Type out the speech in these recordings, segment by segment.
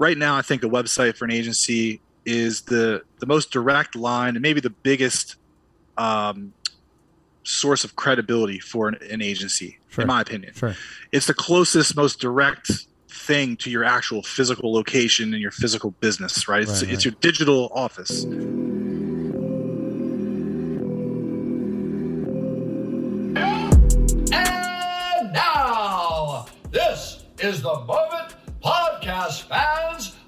right now, I think a website for an agency is the the most direct line and maybe the biggest um, source of credibility for an, an agency, Sure. in my opinion. Sure. It's the closest, most direct thing to your actual physical location and your physical business, right? It's, Right, it's right. your digital office. And now, this is the moment podcast fans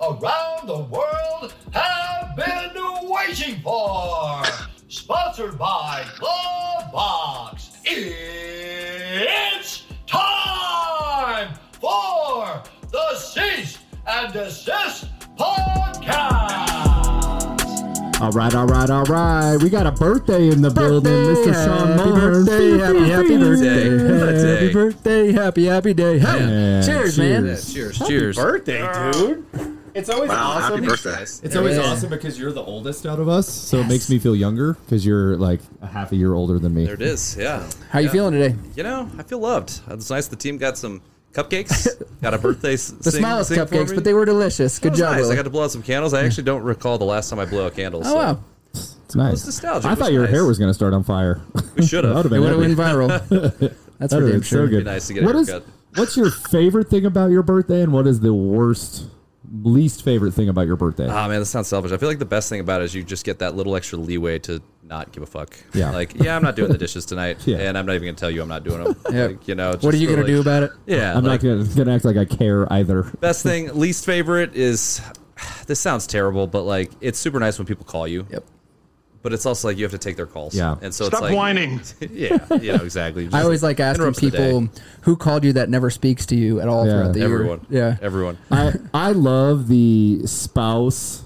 around the world have been waiting for. Sponsored by Glovebox. It's time for the Cease and Desist Podcast. All right, all right, all right. We got a birthday in the building, Mr. Sean Happy Barnes. birthday, happy, happy birthday. Birthday. Happy birthday, happy, happy day. Hey, Yeah, cheers, man. cheers. Cheers, Happy cheers. birthday, dude. It's always Wow, awesome. happy birthday. It's always Yeah. awesome because you're the oldest out of us, so it makes me feel younger because you're like a half a year older than me. There it is. Yeah. How you feeling today? You know, I feel loved. It's nice. The team got some cupcakes. got a birthday. s- The sing, smallest sing for cupcakes, me. but they were delicious. Good job, nice. I got to blow out some candles. I actually don't recall the last time I blew out candles. Oh so wow, It's nice. was nostalgic. I It thought your nice. hair was going to start on fire. We should have. it would have epic. went viral. That's That for would've damn been so good. Be nice to get What is what's your favorite thing about your birthday, and what is the worst, least favorite thing about your birthday? Ah man, that sounds selfish. I feel like the best thing about it is you just get that little extra leeway to not give a fuck. Yeah. Like, yeah, I'm not doing the dishes tonight, Yeah. and I'm not even gonna tell you I'm not doing them. Yep. Like, you know, What are you the, gonna like- do about it? Yeah, I'm like, not going to act like I care either. Best thing, least favorite is. This sounds terrible, but like it's super nice when people call you. Yep. But it's also like you have to take their calls. Yeah. And so Stop it's like whining. yeah, you know exactly. I always like asking people who called you that never speaks to you at all Yeah. throughout the year. Everyone. Yeah. Everyone. I I love the spouse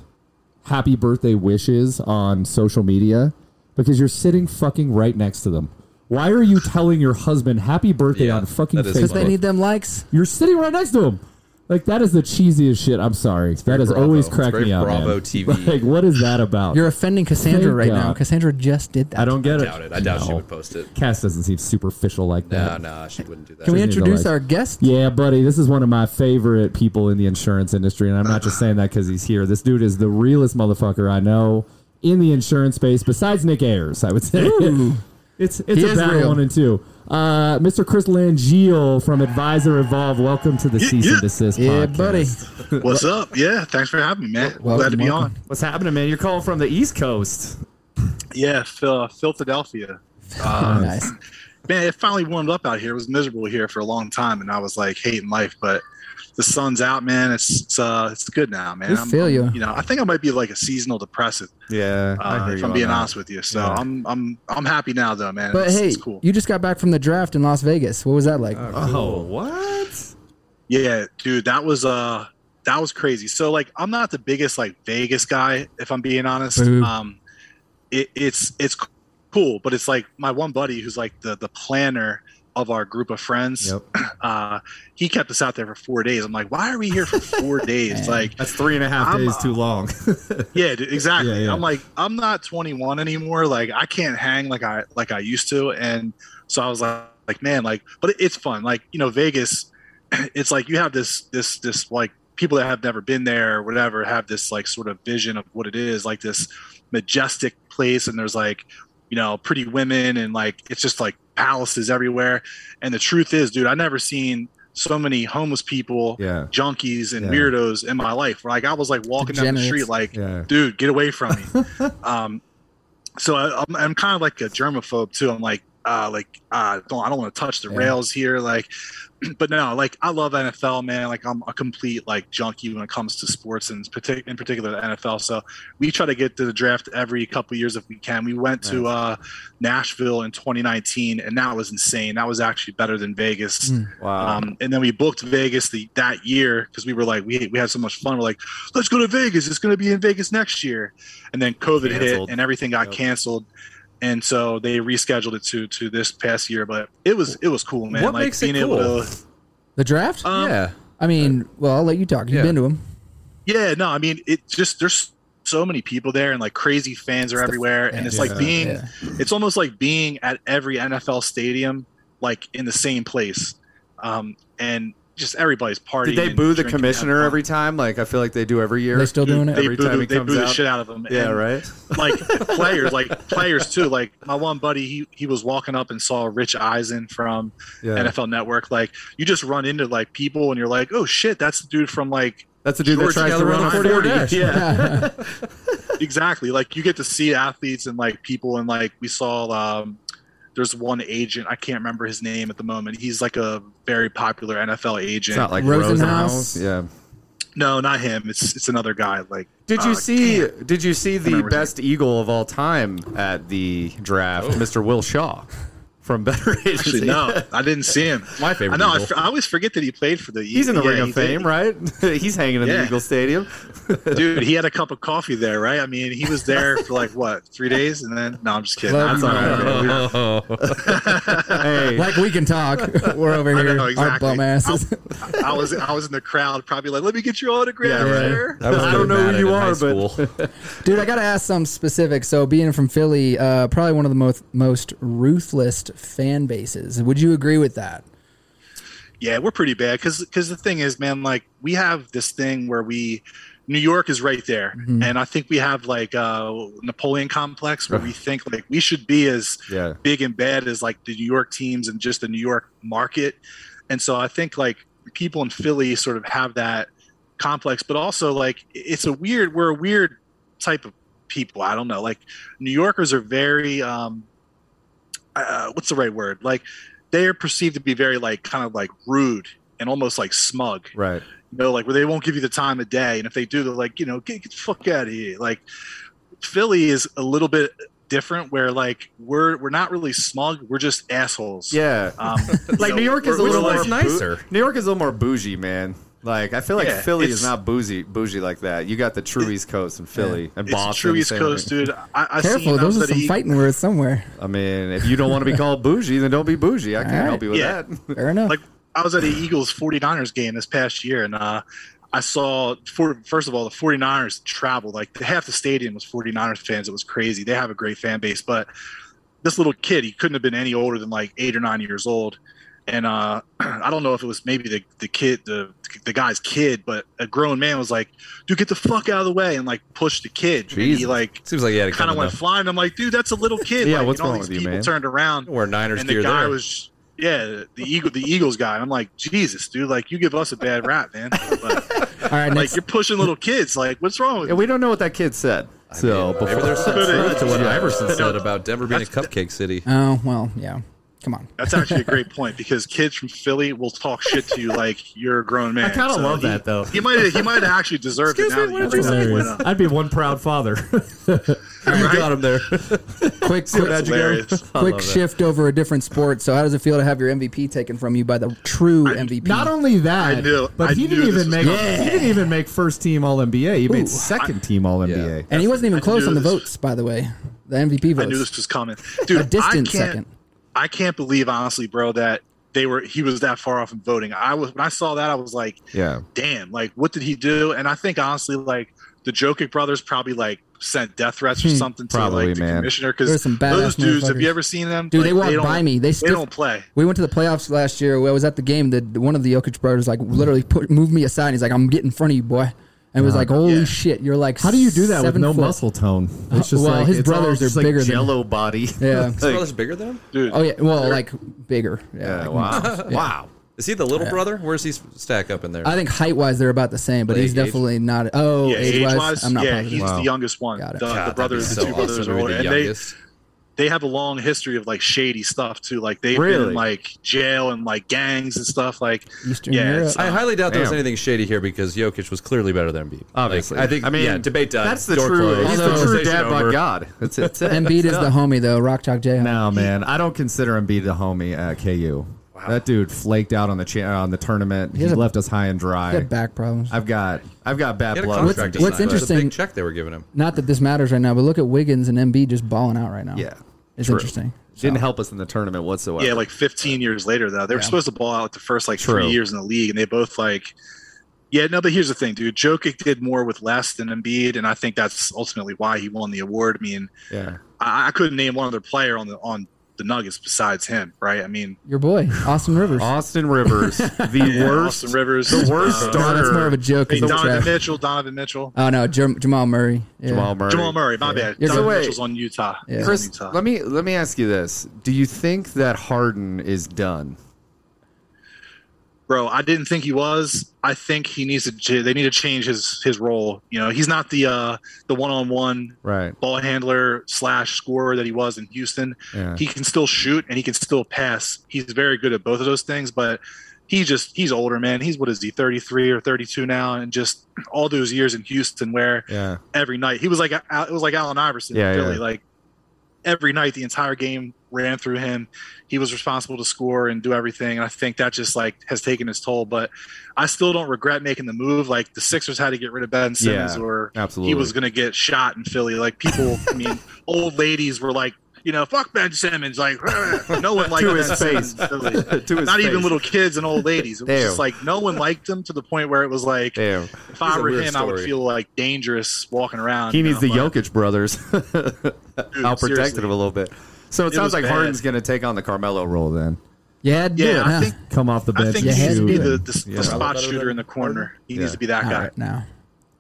happy birthday wishes on social media because you're sitting fucking right next to them. Why are you telling your husband happy birthday Yeah, on fucking Facebook? Because they need them likes. You're sitting right next to him. Like that is the cheesiest shit. I'm sorry. That has Bravo. always It's cracked very me up. Bravo man. TV. Like what is that about? You're offending Cassandra Thank right now. Cassandra just did that. I don't get it. Doubt it. I doubt she would post it. Cass doesn't seem superficial like that. no, no, she wouldn't do that. Can we Doesn't need to introduce like- our guest? Yeah, buddy, this is one of my favorite people in the insurance industry, and I'm not just saying that because he's here. This dude is the realest motherfucker I know in the insurance space, besides Nick Ayers, I would say. It's it's He a is bad real. one and two. Uh, Mr. Chris Langille from Advisor Evolve, welcome to the Yeah, Cease yeah. and Desist Yeah, podcast. buddy. What's up? Yeah, thanks for having me, man. Welcome, Glad to be welcome. on. What's happening, man? You're calling from the East Coast. Yeah, Phil, Philadelphia. Uh, Nice. man, it finally warmed up out here. It was miserable here for a long time, and I was like hating life. But the sun's out, man. It's it's, uh, it's good now, man. We I'm- feel I'm- you. You know, I think I might be like a seasonal depressive, Yeah, uh, if I'm being honest with you. So Yeah. I'm I'm I'm happy now, though, man. But it's, hey, it's cool. you just got back from the draft in Las Vegas. What was that like? Oh, what? Yeah, dude, that was uh that was crazy. So like I'm not the biggest like Vegas guy, if I'm being honest. Boo. Um it, it's it's cool, but it's like my one buddy who's like the the planner of our group of friends. Yep. Uh he kept us out there for four days. I'm like, why are we here for four days? Like That's three and a half I'm, days uh, too long. yeah, exactly. Yeah, yeah. I'm like, I'm not 21 anymore. Like, I can't hang like I like I used to. And so I was like, like man, like, but it's fun. Like, you know, Vegas, it's like you have this this this like people that have never been there or whatever have this like sort of vision of what it is, like this majestic place, and there's like, you know, pretty women and like it's just like palaces everywhere. And the truth is, dude, I never seen so many homeless people Yeah. junkies and Yeah. weirdos in my life. Like I was like walking down the street, like, Yeah. dude, get away from me. um, so I, I'm, I'm kind of like a germaphobe too. I'm like, uh, like, uh, don't, I don't want to touch the Yeah. rails here. Like, but no, like I love NFL, man. Like I'm a complete like junkie when it comes to sports and partic- in particular the NFL. So we try to get to the draft every couple years if we can. We went to uh, Nashville in 2019, and that was insane. That was actually better than Vegas. Mm. Wow. Um, and then we booked Vegas the that year because we were like we we had so much fun. We're like, let's go to Vegas. It's going to be in Vegas next year. And then COVID Canceled. hit and everything got Yep. canceled. And so they rescheduled it to to this past year. But it was it was cool, man. What like makes it being able cool? to. The draft? Um, yeah. I mean, well, I'll let you talk. You've Yeah. been to them. Yeah, no, I mean it. Just there's so many people there, and like crazy fans are everywhere, and it's Yeah. like being. Yeah. It's almost like being at every NFL stadium, like in the same place. Um, and just everybody's partying. Did they boo the commissioner every time? Like I feel like they do every year. They're still doing it? They every boo, time the, he they comes boo the out. shit out of him. Yeah, And, right. Like players, like players too. Like my one buddy, he he was walking up and saw Rich Eisen from Yeah. NFL Network. Like you just run into like people and you're like, oh shit, that's the dude from like That's the dude George that tries to run a a 40 40. dash. Yeah. exactly like you get to see athletes and like people and like we saw um there's one agent i can't remember his name at the moment he's like a very popular nfl agent It's not like Rosenhaus? Rosenhaus. Yeah. no not him it's it's another guy like Did you uh, see? damn. Did you see the best Eagle of all time at the draft, Mr. Will Shaw from Better Agency? actually no i didn't see him My favorite i know I, Eagle. f- I always forget that he played for the Eagles. He's in the yeah, Ring he of did. Fame, right? He's hanging in the Eagle Stadium. dude he had a cup of coffee there right i mean he was there for like what three days and then no i'm just kidding Love That's all right, hey, like we can talk. We're over here, know, our bum asses. I was I was in the crowd, probably like, "Let me get your autograph." Yeah, right. sir." I, I don't know who you are, but- Dude, I gotta ask some specific. So, being from Philly, uh, probably one of the most most ruthless fan bases. Would you agree with that? Yeah, we're pretty bad because because the thing is, man, like we have this thing where we New York is right there, Mm-hmm. and I think we have like uh Napoleon complex where we think like we should be as yeah. big and bad as like the New York teams and just the New York market, and so I think like people in Philly sort of have that complex, but also like it's a weird we're a weird type of people. I don't know, like New Yorkers are very um uh, what's the right word like they are perceived to be very like kind of like rude and almost like smug Right. you know, like where they won't give you the time of day, and if they do, they're like, you know, get, get the fuck out of here. Like Philly is a little bit different, where like we're we're not really smug, we're just assholes. Yeah. Um, like you New York is a little like- nicer. New York is a little more bougie, man. Like I feel like Yeah, Philly is not bougie, bougie like that. You got the true East Coast and Philly and It's Boston. true East Coast, thing. dude. I, I Careful, seen, those are some E- fighting words somewhere. I mean, if you don't want to be called bougie, then don't be bougie. I can't All right. help you with Yeah. that. Fair enough. Like I was at the Eagles 49ers game this past year, and uh, I saw for first of all the 49ers traveled like half the stadium was 49ers fans. It was crazy. They have a great fan base, but this little kid, he couldn't have been any older than like eight or nine years old. And uh, I don't know if it was maybe the, the kid, the the guy's kid, but a grown man was like, "Dude, get the fuck out of the way!" and like pushed the kid. And he like Seems like he had to kind of went enough. flying. I'm like, "Dude, that's a little kid." Yeah, like, what's and all wrong these with you, man? turned around, Wear Niners and the gear guy there. was yeah the eagle the eagles guy and i'm like jesus dude like you give us a bad rap man but, All right, like next, you're pushing little kids like what's wrong with Yeah, you? we don't know what that kid said. So Maybe before there's some Could've- truth to what yeah. Iverson said about Denver being a cupcake city. oh well, yeah. Come on. that's actually a great point because kids from philly will talk shit to you like you're a grown man I kind of So love he- that though. he might he might have actually deserved it now that you bring that point. I'd be one proud father. You got him there. Quick, quick, That's quick shift over a different sport. So, how does it feel to have your MVP taken from you by the true MVP? Not only that, I knew- but I he didn't even make coming. he didn't even make first team All NBA. He Ooh. made second team All NBA. and he wasn't even close on the votes, by the way. The MVP votes. i knew this was coming dude a distant second. I can't believe honestly bro that they were he was that far off in voting i was when i saw that i was like yeah, damn, like what did he do? And I think honestly, like the Jokic brothers probably like sent death threats or Hmm. something to Probably, like the man. commissioner because those dudes. Have you ever seen them? Dude, they Like, walked don't- by me. They They stiff- don't play. We went to the playoffs last year. I was at the game. That one of the Jokic brothers like literally put moved me aside. He's like, "I'm getting in front of you, boy." And it was uh, like, "Holy Yeah. shit, you're like." How do you do that with seven no foot. muscle tone? It's uh, just well, like his it's all brothers are just like bigger than- Jello body. Yeah. His brother's bigger than him? Dude, Oh yeah. Well, like bigger. Yeah. Yeah, like- wow, wow. Is he the little brother? Where's he stack up in there? I think height wise they're about the same, but But he's age- definitely not. Oh, yeah, age age wise, wise, I'm not yeah, positive. he's Wow. the youngest one. Got it. The, God, the that'd brothers, the so two brothers awesome are to be older, the and they youngest. They have a long history of like shady stuff too. Like they've been in like jail and like gangs and stuff. Like Eastern yeah, Europe. it's- I highly doubt there was anything shady here because Jokic was clearly better than Embiid. Obviously. Like, I think. I mean, yeah, debate done. That's the Door true. closed. He's the true dad by. God. That's it. That's it. Embiid is That's the homie though. Rock Chalk J. No, man, I don't consider Embiid a homie at KU. That dude flaked out on the cha- on the tournament. He, has a- left us high and He dry. had back problems. I've got I've got bad He had a blood. contract to what's sign. A interesting- big check they were giving him. Not that this matters right now, but look at Wiggins and Embiid just balling out right now. Yeah, it's true. interesting. Didn't help us in the tournament whatsoever. yeah, like 15 years later though, they were Yeah. supposed to ball out like the first like True. three years in the league, and they both like. Yeah, no, but here's the thing, dude. Jokic did more with less than Embiid, and I think that's ultimately why he won the award. I mean, yeah. I, I couldn't name one other player on the on the Nuggets besides him, right? I mean, Your boy, Austin Rivers. Austin Rivers, the yeah, worst, Austin Rivers, the worst uh, no, that's more of a joke. 'cause Hey, it's Donovan trash. Mitchell, Donovan Mitchell, Oh no, Jam- Jamal Murray. Yeah. Jamal Murray. Jamal Murray. My bad. You're Donovan good. Mitchell's on Utah. Yeah. He's on Chris, Utah. let me let me ask you this: Do you think that Harden is done? Bro. I didn't think he was. I think he needs to. They need to change his his role. You know, he's not the uh the one on one Right. ball handler slash scorer that he was in Houston. Yeah. He can still shoot and he can still pass. He's very good at both of those things, but he just he's older, man. He's what is he, 33 or 32 now, and just all those years in Houston where Yeah. every night he was like it was like Allen Iverson Yeah, in Philly, yeah. like every night the entire game ran through him. He was responsible to score and do everything, and I think that just like has taken its toll. But I still don't regret making the move. Like the Sixers had to get rid of Ben Simmons, Yeah, or absolutely. he was going to get shot in Philly. Like people, I mean, old ladies were like. You know, fuck Ben Simmons. Like, no one liked To Ben his Simmons face. in Philly. To his Not even little kids and old ladies. It was Damn. just like no one liked him to the point where it was like, Damn. if I were weird him, I would feel like dangerous walking around. He needs know, the but- Jokic brothers. Dude, I'll protect seriously. him a little bit. So it, It sounds like bad. Harden's going to take on the Carmelo role then. Yeah, do Yeah, it, I huh? think Come off the bench. I think he needs to to be the, the, Yeah. the spot shooter in the corner. He Yeah. needs to be that All guy. right, now.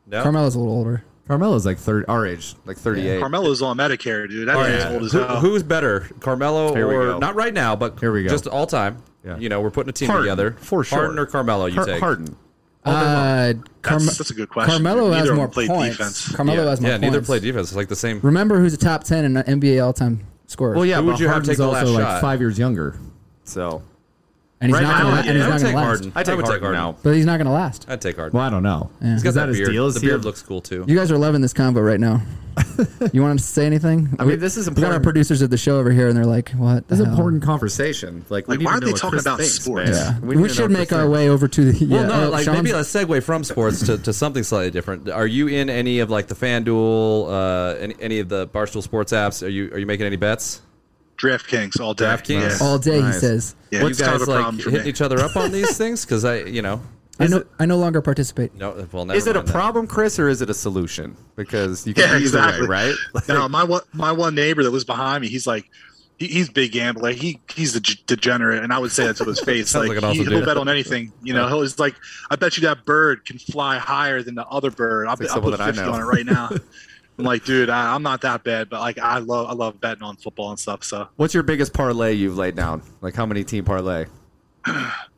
No? Carmelo's a little older. Carmelo's like third. Our age, like 38. Carmelo's on Medicare, dude. That All man's right. old as Who, hell. who's better, Carmelo Here or not right now, but Here we go. just all time? Yeah. You know, we're putting a team Harden, together. for sure. Harden or Carmelo, you Har- take. Harden. Uh, Carm- That's, that's a good question. Carmelo Neither has more played points. defense. Carmelo yeah, has more yeah points. neither play defense. It's like the same. Remember who's a top 10 in NBA all-time scorer. Well, yeah, Who but would you have Harden's take the also last like shot? five years younger. So and he's Right not now, gonna, yeah, and he's I not would gonna take last. Harden. I take would Harden now. But he's not gonna last. I'd take Harden. Well, I don't know. Yeah. He's got Is that that his beard. deal? Is The he beard a- looks cool too. You guys are loving this convo right now. you want to say anything? I mean, this is We got our important. producers of the show over here, and they're like, "What? This is hell? important conversation. Like, we Like, need why to are know they what talking Chris about thinks, sports? man. Yeah, We we, need to know should what make Chris our thinks. way over to the. Well, yeah, no, oh, like Sean's- maybe let's segue from sports to, to something slightly different. Are you in any of like the FanDuel, uh, any, any of the Barstool Sports apps? Are you are you making any bets? DraftKings all day. DraftKings? Yeah. all day. Nice. He says, Yeah, you kind guys of a like problem for hitting me. each other up on these things? Because I, you know, "I no, I no longer participate." no. Well, never Is it a mind that. problem, Chris, or is it a solution? Because you can Yeah, be either exactly. way, right? Like, No, my one my one neighbor that was behind me, he's like, he, he's big gambler. He he's a degenerate, and I would say that to his face. Like like an he, awesome will bet on anything. You know, he'll just like, I bet you that bird can fly higher than the other bird. I'll, like bet- I'll someone put that I fifty know. on it right now. I'm like, dude, I, I'm not that bad, but like, I love I love betting on football and stuff. So, What's your biggest parlay you've laid down? Like, how many team parlay?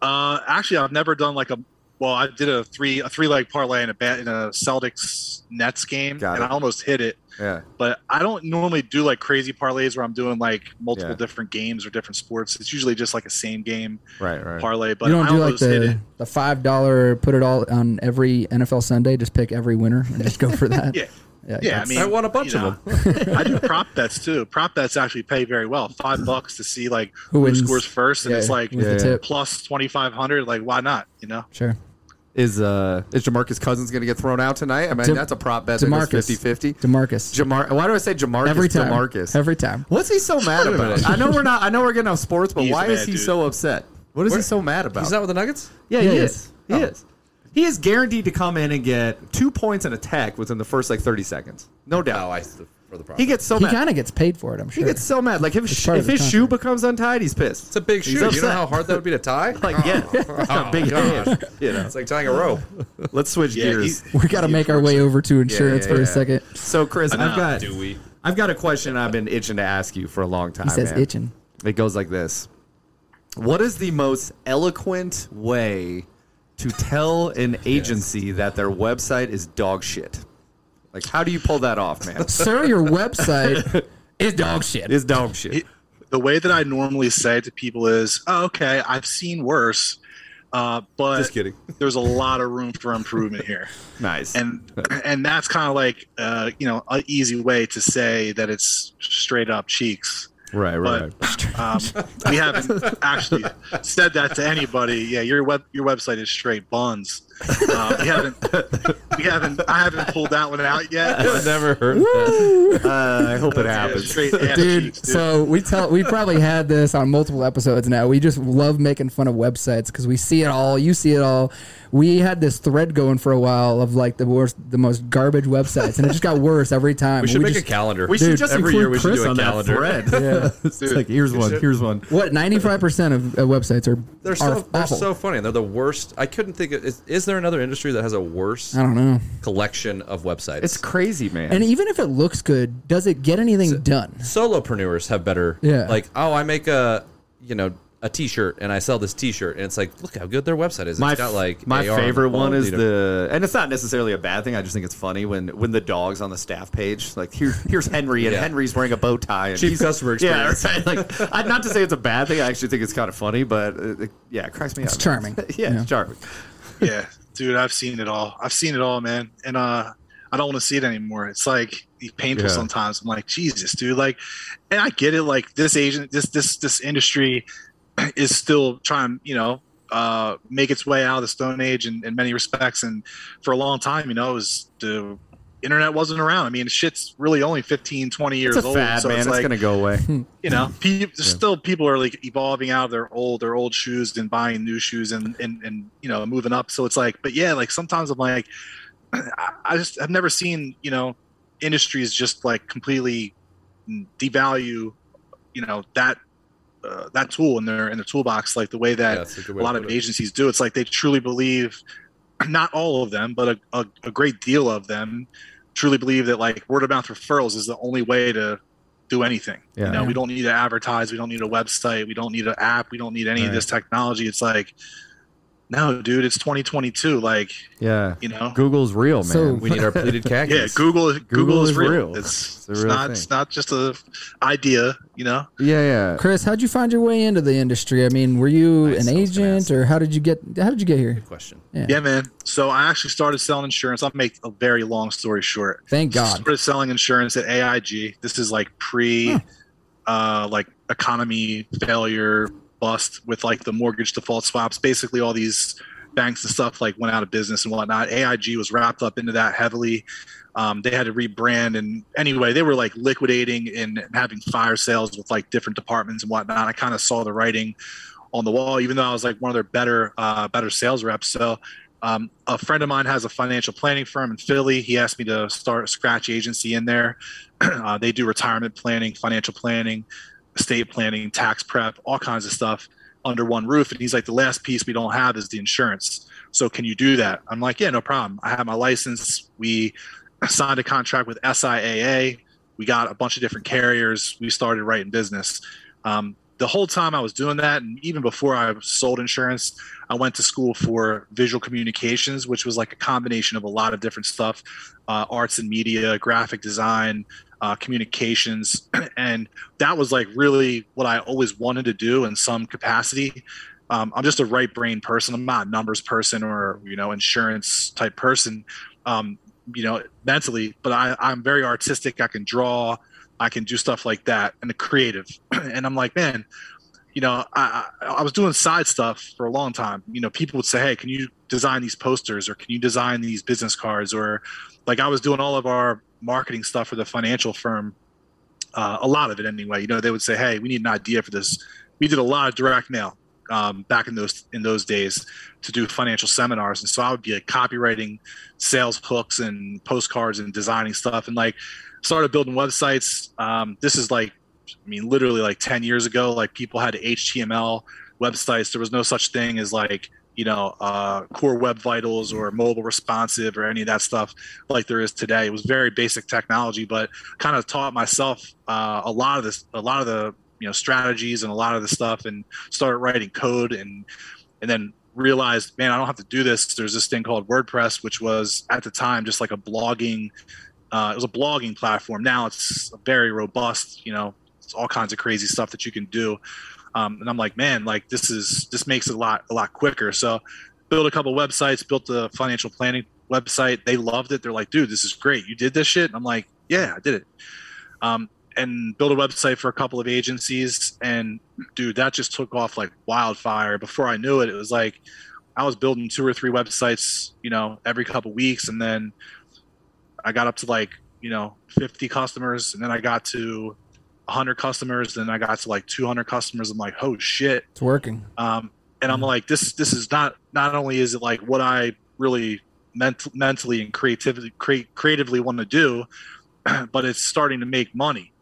uh, actually, I've never done like a. Well, I did a three a three leg parlay in a bet in a Celtics Nets game, Got and it. I almost hit it. Yeah. but I don't normally do like crazy parlays where I'm doing like multiple Yeah. different games or different sports. It's usually just like a same game Right, right. parlay. But you don't I do like almost hit the it. the five dollar put it all on every NFL Sunday. Just pick every winner and just go for that. Yeah, yeah. yeah. I mean, I won a bunch you of know, them. I do prop bets too. Prop bets actually pay very well. Five bucks to see like Who who, scores first, and Yeah, it's like Yeah, yeah. plus twenty five hundred. Like why not? You know. Sure. Is uh is Jamarcus Cousins going to get thrown out tonight? I mean, Dem- that's a prop bet that Demarcus. goes 50-50. Demarcus. Jamar, why do I say Jamarcus? every time. Demarcus. Every time. What's he so mad about? I know we're not. I know we're getting off sports, but He's why is he dude. so upset? What is Where- he so mad about? He's not with the Nuggets. yeah, Yeah, he he is. is. He is. He is guaranteed to come in and get two points and attack within the first like thirty seconds. No oh, doubt. No, I for the problem. he gets so mad. He mad. kind of gets paid for it. I'm he gets so mad. Like if, It's sh- if his his shoe becomes untied, he's pissed. It's a big He's shoe. You know how hard that would be to tie? like yeah, Oh, big hand. You know. It's like tying a rope. Let's switch Yeah, gears. he- we got to make our way over to insurance yeah, for yeah. a second. So Chris, I've got Do we? I've got a question I've been itching to ask you for a long time. He says man. itching. It goes like this. What is the most eloquent way to tell an agency that their website is dog shit? Like how do you pull that off, man? Sir, your website is dog shit. It's dog shit. It- the way that I normally say to people is, oh, "Okay, I've seen worse, uh, but Just kidding. there's a lot of room for improvement here." Nice. and and that's kind of like uh, you know an easy way to say that it's straight up cheeks. Right, right. But um, we haven't actually said that to anybody. Yeah, your web your website is straight buns. Uh, we haven't we haven't I haven't pulled that one out yet. I've never heard that. Uh, I hope it Yeah, happens. straight Dude, cheeks, dude. so we tell we probably had this on multiple episodes now. We just love making fun of websites because we see it all. You see it all. we had this thread going for a while of like the worst, the most garbage websites, and it just got worse every time. We should make just, a calendar. We should just every year we should do a on calendar. that thread. Yeah. it's like here's one, should. here's one. What ninety five percent of websites are They're are so they're so funny. They're the worst. I couldn't think of. Is, is there another industry that has a worse I don't know. collection of websites? It's crazy, man. And even if it looks good, does it get anything done? solopreneurs have better. Yeah. Like oh, I make a you know a T-shirt and I sell this T-shirt and it's like look how good their website is. my it's got like my AR favorite one is quality the and it's not necessarily a bad thing i just think it's funny when when the dog's on the staff page like here here's henry and Yeah. henry's wearing a bow tie and Cheap he's- customer yeah experience. right like I, not to say it's a bad thing i actually think it's kind of funny but uh, it, yeah it cracks me It's up charming. yeah, Yeah. it's charming yeah, dude, I've seen it all. I've seen it all, man. And uh I don't want to see it anymore. It's like painful Yeah. sometimes. I'm like, Jesus, dude. Like, and I get it. Like this agent, this this this industry is still trying, you know, uh, make its way out of the Stone Age in, in many respects. And for a long time, you know, it was the internet wasn't around. I mean, shit's really only 15, 20 years it's a old. fad so man it's it's, gonna go away you know, pe- still people are like evolving out of their old their old shoes and buying new shoes and and and you know moving up. So it's like, but yeah, like sometimes I'm like, I, just I've never seen you know industries just like completely devalue you know that uh, that tool in their in their toolbox like the way that Yeah, a a lot of agencies do. It's like they truly believe, not all of them, but a, a, a great deal of them truly believe that like word of mouth referrals is the only way to do anything. Yeah. You know, we don't need to advertise. We don't need a website. We don't need an app. We don't need any of this technology. It's like, no, dude, it's 2022. Like, yeah you know, google's real man So- We need our pleated khakis. yeah, Google, Google, Google is is real. real. It's, It's a it's real not, thing. it's not just a idea, you know? yeah yeah Chris, how'd you find your way into the industry? I mean, were you Nice, an I was gonna agent, or how did you get? How did you get here? Good question. Yeah, man. So I actually started selling insurance. I'll make a very long story short. Thank God. started selling insurance at AIG. This is like pre, uh, like economy failure bust with like the mortgage default swaps. Basically, all these banks and stuff like went out of business and whatnot. AIG was wrapped up into that heavily. Um, they had to rebrand and anyway, they were like liquidating and having fire sales with like different departments and whatnot. I kind of saw the writing on the wall, even though I was like one of their better, uh, better sales reps. So um, a friend of mine has a financial planning firm in Philly. He asked me to start a scratch agency in there. uh, they do retirement planning, financial planning, estate planning, tax prep, all kinds of stuff under one roof. And he's like, the last piece we don't have is the insurance. So can you do that? I'm like, yeah, no problem. I have my license. We signed a contract with SIAA. We got a bunch of different carriers. We started writing business. Um, the whole time I was doing that, and even before I sold insurance, I went to school for visual communications, which was like a combination of a lot of different stuff uh, arts and media, graphic design, uh, communications. And that was like really what I always wanted to do in some capacity. Um, I'm just a right brain person. I'm not a numbers person or, you know, insurance type person, um, you know, mentally, but I, I'm very artistic. I can draw, I can do stuff like that and the creative. and I'm like, man, you know, I, I, I was doing side stuff for a long time. You know, people would say, "Hey, can you design these posters, or can you design these business cards?" Or, like, I was doing all of our marketing stuff for the financial firm. Uh, a lot of it, anyway. You know, they would say, "Hey, we need an idea for this." We did a lot of direct mail um, back in those in those days to do financial seminars, and so I would be like copywriting sales hooks and postcards and designing stuff, and like started building websites. Um, this is like I mean, literally like 10 years ago, like people had HTML websites. There was no such thing as like, you know, uh, core web vitals or mobile responsive or any of that stuff like there is today. It was very basic technology, but kind of taught myself uh, a lot of this, a lot of the, you know, strategies and a lot of the stuff and started writing code and, and then realized, man, I don't have to do this. There's this thing called WordPress, which was at the time just like a blogging, uh, it was a blogging platform. Now it's very robust, you know, it's all kinds of crazy stuff that you can do. Um, and I'm like, man, like this is this makes it a lot a lot quicker. So built a couple websites, built the financial planning website. They loved it. They're like, dude, this is great. You did this shit. And I'm like, yeah, I did it. Um, and built a website for a couple of agencies. And dude, that just took off like wildfire. Before I knew it, it was like I was building two or three websites, you know, every couple weeks. And then I got up to like, you know, 50 customers. And then I got to 100 customers. Then I got to like 200 customers. I'm like, oh shit. It's working. Um, and I'm like, this this is not not only is it like what I really ment- mentally and creatively create creatively want to do, but it's starting to make money.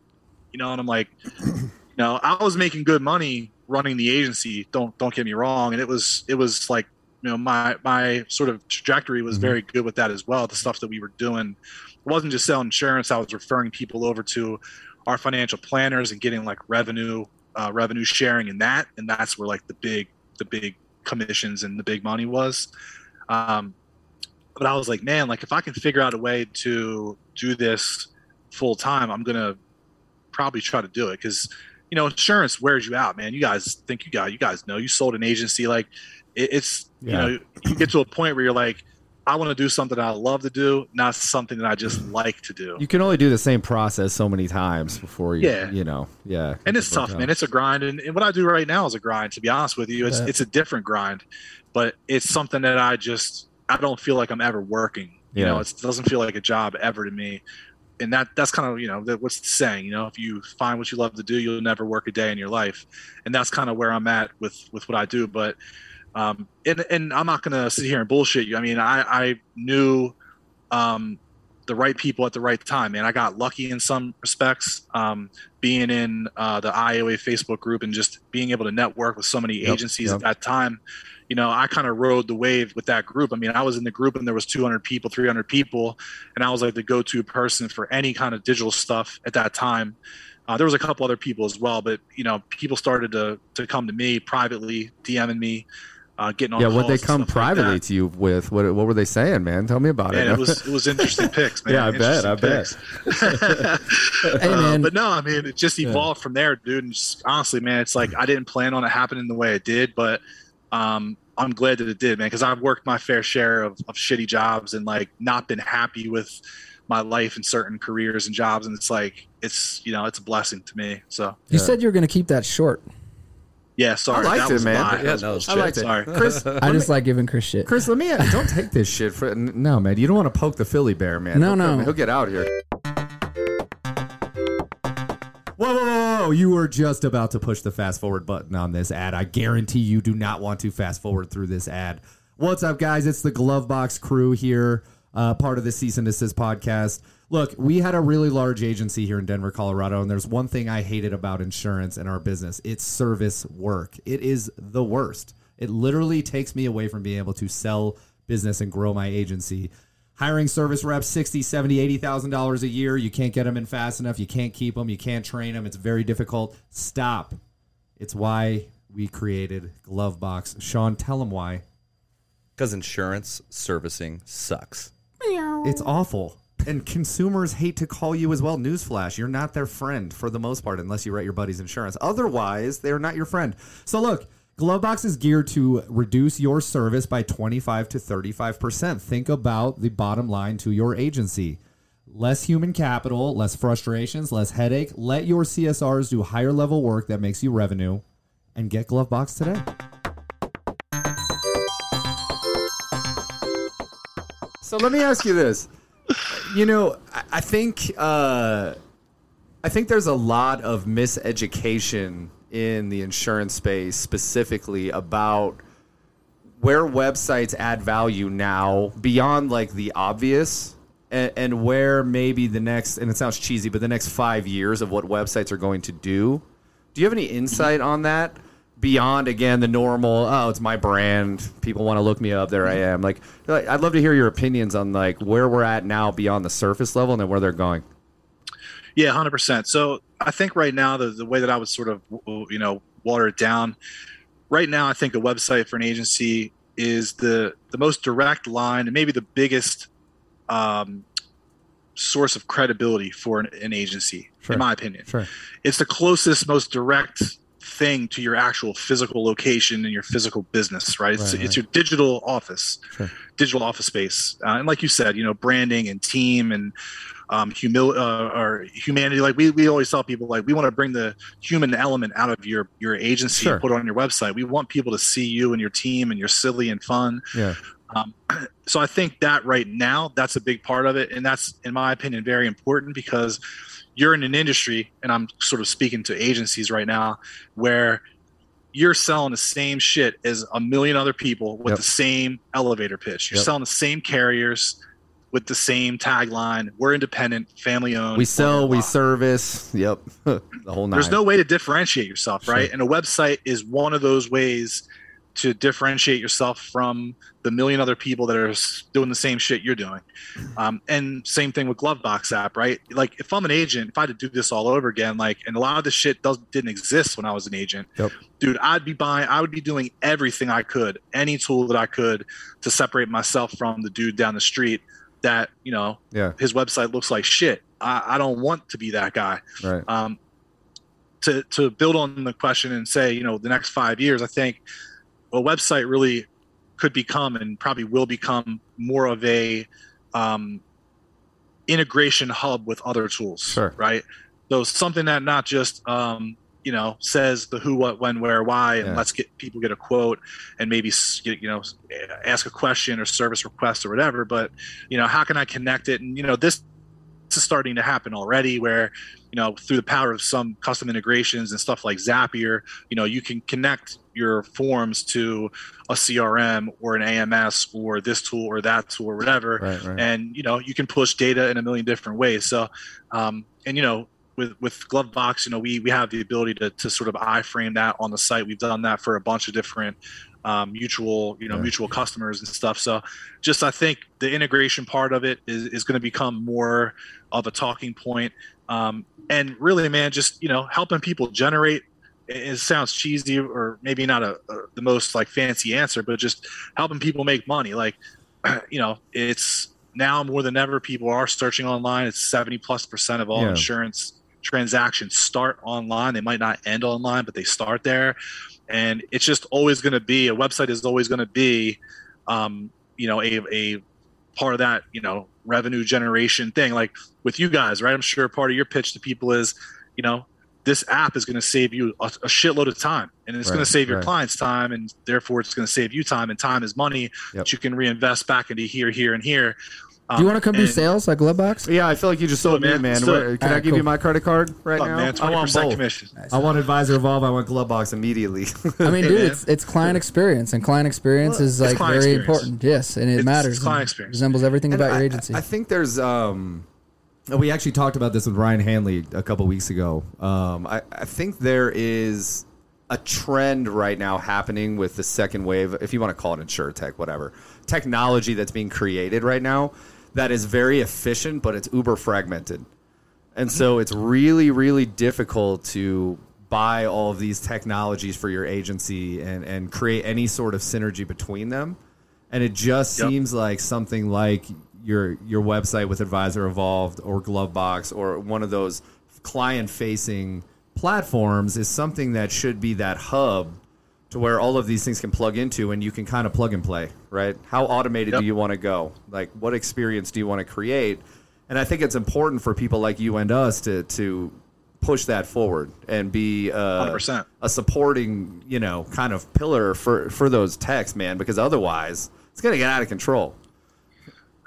You know, and I'm like, you know, I was making good money running the agency. Don't don't get me wrong, and it was it was like you know my my sort of trajectory was very good with that as well. The stuff that we were doing it wasn't just selling insurance. I was referring people over to our financial planners and getting like revenue uh, revenue sharing in that, and that's where like the big the big commissions and the big money was. Um, but I was like, man, like if I can figure out a way to do this full time, I'm gonna probably try to do it because you know insurance wears you out, man. You guys think you got you guys know you sold an agency like it, it's Yeah. you know you get to a point where you're like, I want to do something I love to do, not something that I just like to do. You can only do the same process so many times before you, Yeah. you know, yeah. and it's tough, man. It's a grind, and, and what I do right now is a grind. To be honest with you, it's Yeah. it's a different grind, but it's something that I just I don't feel like I'm ever working. You know, it's, it doesn't feel like a job ever to me, and that that's kind of you know that, what's the saying? You know, if you find what you love to do, you'll never work a day in your life, and that's kind of where I'm at with with what I do. But um, and and I'm not gonna sit here and bullshit you. I mean, I I knew um the right people at the right time, and I got lucky in some respects. Um, being in uh, the IOA Facebook group and just being able to network with so many Yep, agencies yep. at that time, you know, I kind of rode the wave with that group. I mean, I was in the group and there was 200 people, 300 people, and I was like the go-to person for any kind of digital stuff at that time. Uh, there was a couple other people as well, but you know, people started to to come to me privately, DMing me, uh, getting on. Yeah, what they come stuff like privately to you with? What what were they saying, man? Tell me about Man, it. it was it was interesting picks, man. Yeah, I bet, I Interesting bet. picks. Hey, Uh, but no, I mean, it just evolved from there, dude. And just, honestly, man, it's like I didn't plan on it happening the way it did, but um, I'm glad that it did, man, because I've worked my fair share of, of shitty jobs and like not been happy with my life in certain careers and jobs, and it's like it's you know it's a blessing to me. So You said you were going to keep that short. Yeah, sorry, I liked that it, was man. Yeah, that was no, bullshit. I liked it. Sorry. Chris, I just like giving Chris shit. Chris, let me don't take this shit for no, man. You don't want to poke the Philly bear, man. No, He'll no. he'll get out here. Whoa, whoa, whoa, whoa! You were just about to push the fast forward button on this ad. I guarantee you do not want to fast forward through this ad. What's up, guys? It's the Glovebox crew here, uh, part of the Cease and Desist podcast. Look, we had a really large agency here in Denver, Colorado, and there's one thing I hated about insurance and our business it's service work. It is the worst. It literally takes me away from being able to sell business and grow my agency. Hiring service reps, sixty, seventy, eighty thousand dollars a year. You can't get them in fast enough. You can't keep them. You can't train them. It's very difficult. Stop. It's why we created Glovebox. Sean, tell them why. Because insurance servicing sucks. It's awful. And consumers hate to call you as well. Newsflash, you're not their friend for the most part, unless you write your buddy's insurance. Otherwise, they're not your friend. So look, Glovebox is geared to reduce your service by 25 to 35%. Think about the bottom line to your agency. Less human capital, less frustrations, less headache. Let your CSRs do higher level work that makes you revenue and get Glovebox today. So let me ask you this. You know, I, think uh, I think there's a lot of miseducation in the insurance space, specifically about where websites add value now beyond like the obvious. And, and where maybe the next, and it sounds cheesy, but the next five years of what websites are going to do. Do you have any insight on that? Beyond again the normal, oh, it's my brand. People want to look me up. There I am. Like, I'd love to hear your opinions on like where we're at now beyond the surface level and then where they're going. Yeah, hundred percent. So I think right now the the way that I would sort of you know water it down. Right now, I think a website for an agency is the the most direct line and maybe the biggest um, source of credibility for an, an agency, Sure. in my opinion. Sure. It's the closest, most direct thing to your actual physical location and your physical business, right? It's, Right, it's your digital office, Sure. digital office space, uh, and like you said, you know, branding and team and um, humil- uh, or humanity. Like we, we always tell people, like we want to bring the human element out of your your agency Sure. and put it on your website. We want people to see you and your team, and you're silly and fun. Yeah. Um, so I think that right now, that's a big part of it, and that's, in my opinion, very important because you're in an industry, and I'm sort of speaking to agencies right now, where you're selling the same shit as a million other people with Yep. the same elevator pitch. You're Yep. selling the same carriers with the same tagline. We're independent, family owned. We sell, we service. Yep, the whole nine. There's no way to differentiate yourself, right? And a website is one of those ways to differentiate yourself from the million other people that are doing the same shit you're doing. Um, and same thing with Glovebox app, right? Like if I'm an agent, if I had to do this all over again, like, and a lot of this shit does didn't exist when I was an agent, Yep. dude, I'd be buying, I would be doing everything I could, any tool that I could to separate myself from the dude down the street that, you know, Yeah, his website looks like shit. I, I don't want to be that guy right. um, to to build on the question and say, you know, the next five years, I think a website really could become and probably will become more of a um, integration hub with other tools. Sure. Right. So something that not just um, you know says the who, what, when, where, why, and Yeah. let's get people get a quote and maybe get, you know ask a question or service request or whatever. But you know, how can I connect it? And you know, this this is starting to happen already where you know through the power of some custom integrations and stuff like zapier you know you can connect your forms to a crm or an ams or this tool or that tool or whatever. Right, right. and you know you can push data in a million different ways. So um, and you know with with glovebox you know we we have the ability to, to sort of iframe that on the site. We've done that for a bunch of different um, mutual you know Yeah. mutual customers and stuff. So just i think the integration part of it is, is going to become more of a talking point. Um, and really man just you know helping people generate it, it sounds cheesy or maybe not a, a the most like fancy answer but just helping people make money. Like you know it's now more than ever people are searching online. It's 70 plus percent of all Yeah. insurance transactions start online. They might not end online but they start there. And it's just always going to be a website is always going to be um, you know a, a part of that you know revenue generation thing. Like with you guys right? I'm sure part of your pitch to people is you know this app is going to save you a, a shitload of time and it's going to save your right. clients time and therefore it's going to save you time and time is money Yep. that you can reinvest back into here here and here Do you want to come do sales like Glovebox? Yeah, I feel like you just sold me, man. man. Still- Where- Can I give cool. you my credit card right Fuck, now? man, I want 20% both. commission I want Advisor Evolve. I want Glove immediately. I mean, dude, man. it's it's client experience, and client experience is like very experience. important. Yes, and it It's- matters. it's client and experience. resembles everything And about your I- agency. I think there's um We actually talked about this with Ryan Hanley a couple weeks ago. Um, I, I think there is a trend right now happening with the second wave, if you want to call it insurtech, whatever, technology that's being created right now that is very efficient, but it's uber fragmented. And so it's really, really difficult to buy all of these technologies for your agency and, and create any sort of synergy between them. And it just Yep. seems like something like your your website with Advisor Evolved or Glovebox or one of those client facing platforms is something that should be that hub to where all of these things can plug into and you can kind of plug and play, right? How automated Yep. do you want to go? Like what experience do you want to create? And I think it's important for people like you and us to to push that forward and be uh, a supporting, you know, kind of pillar for for those techs, man, because otherwise it's going to get out of control.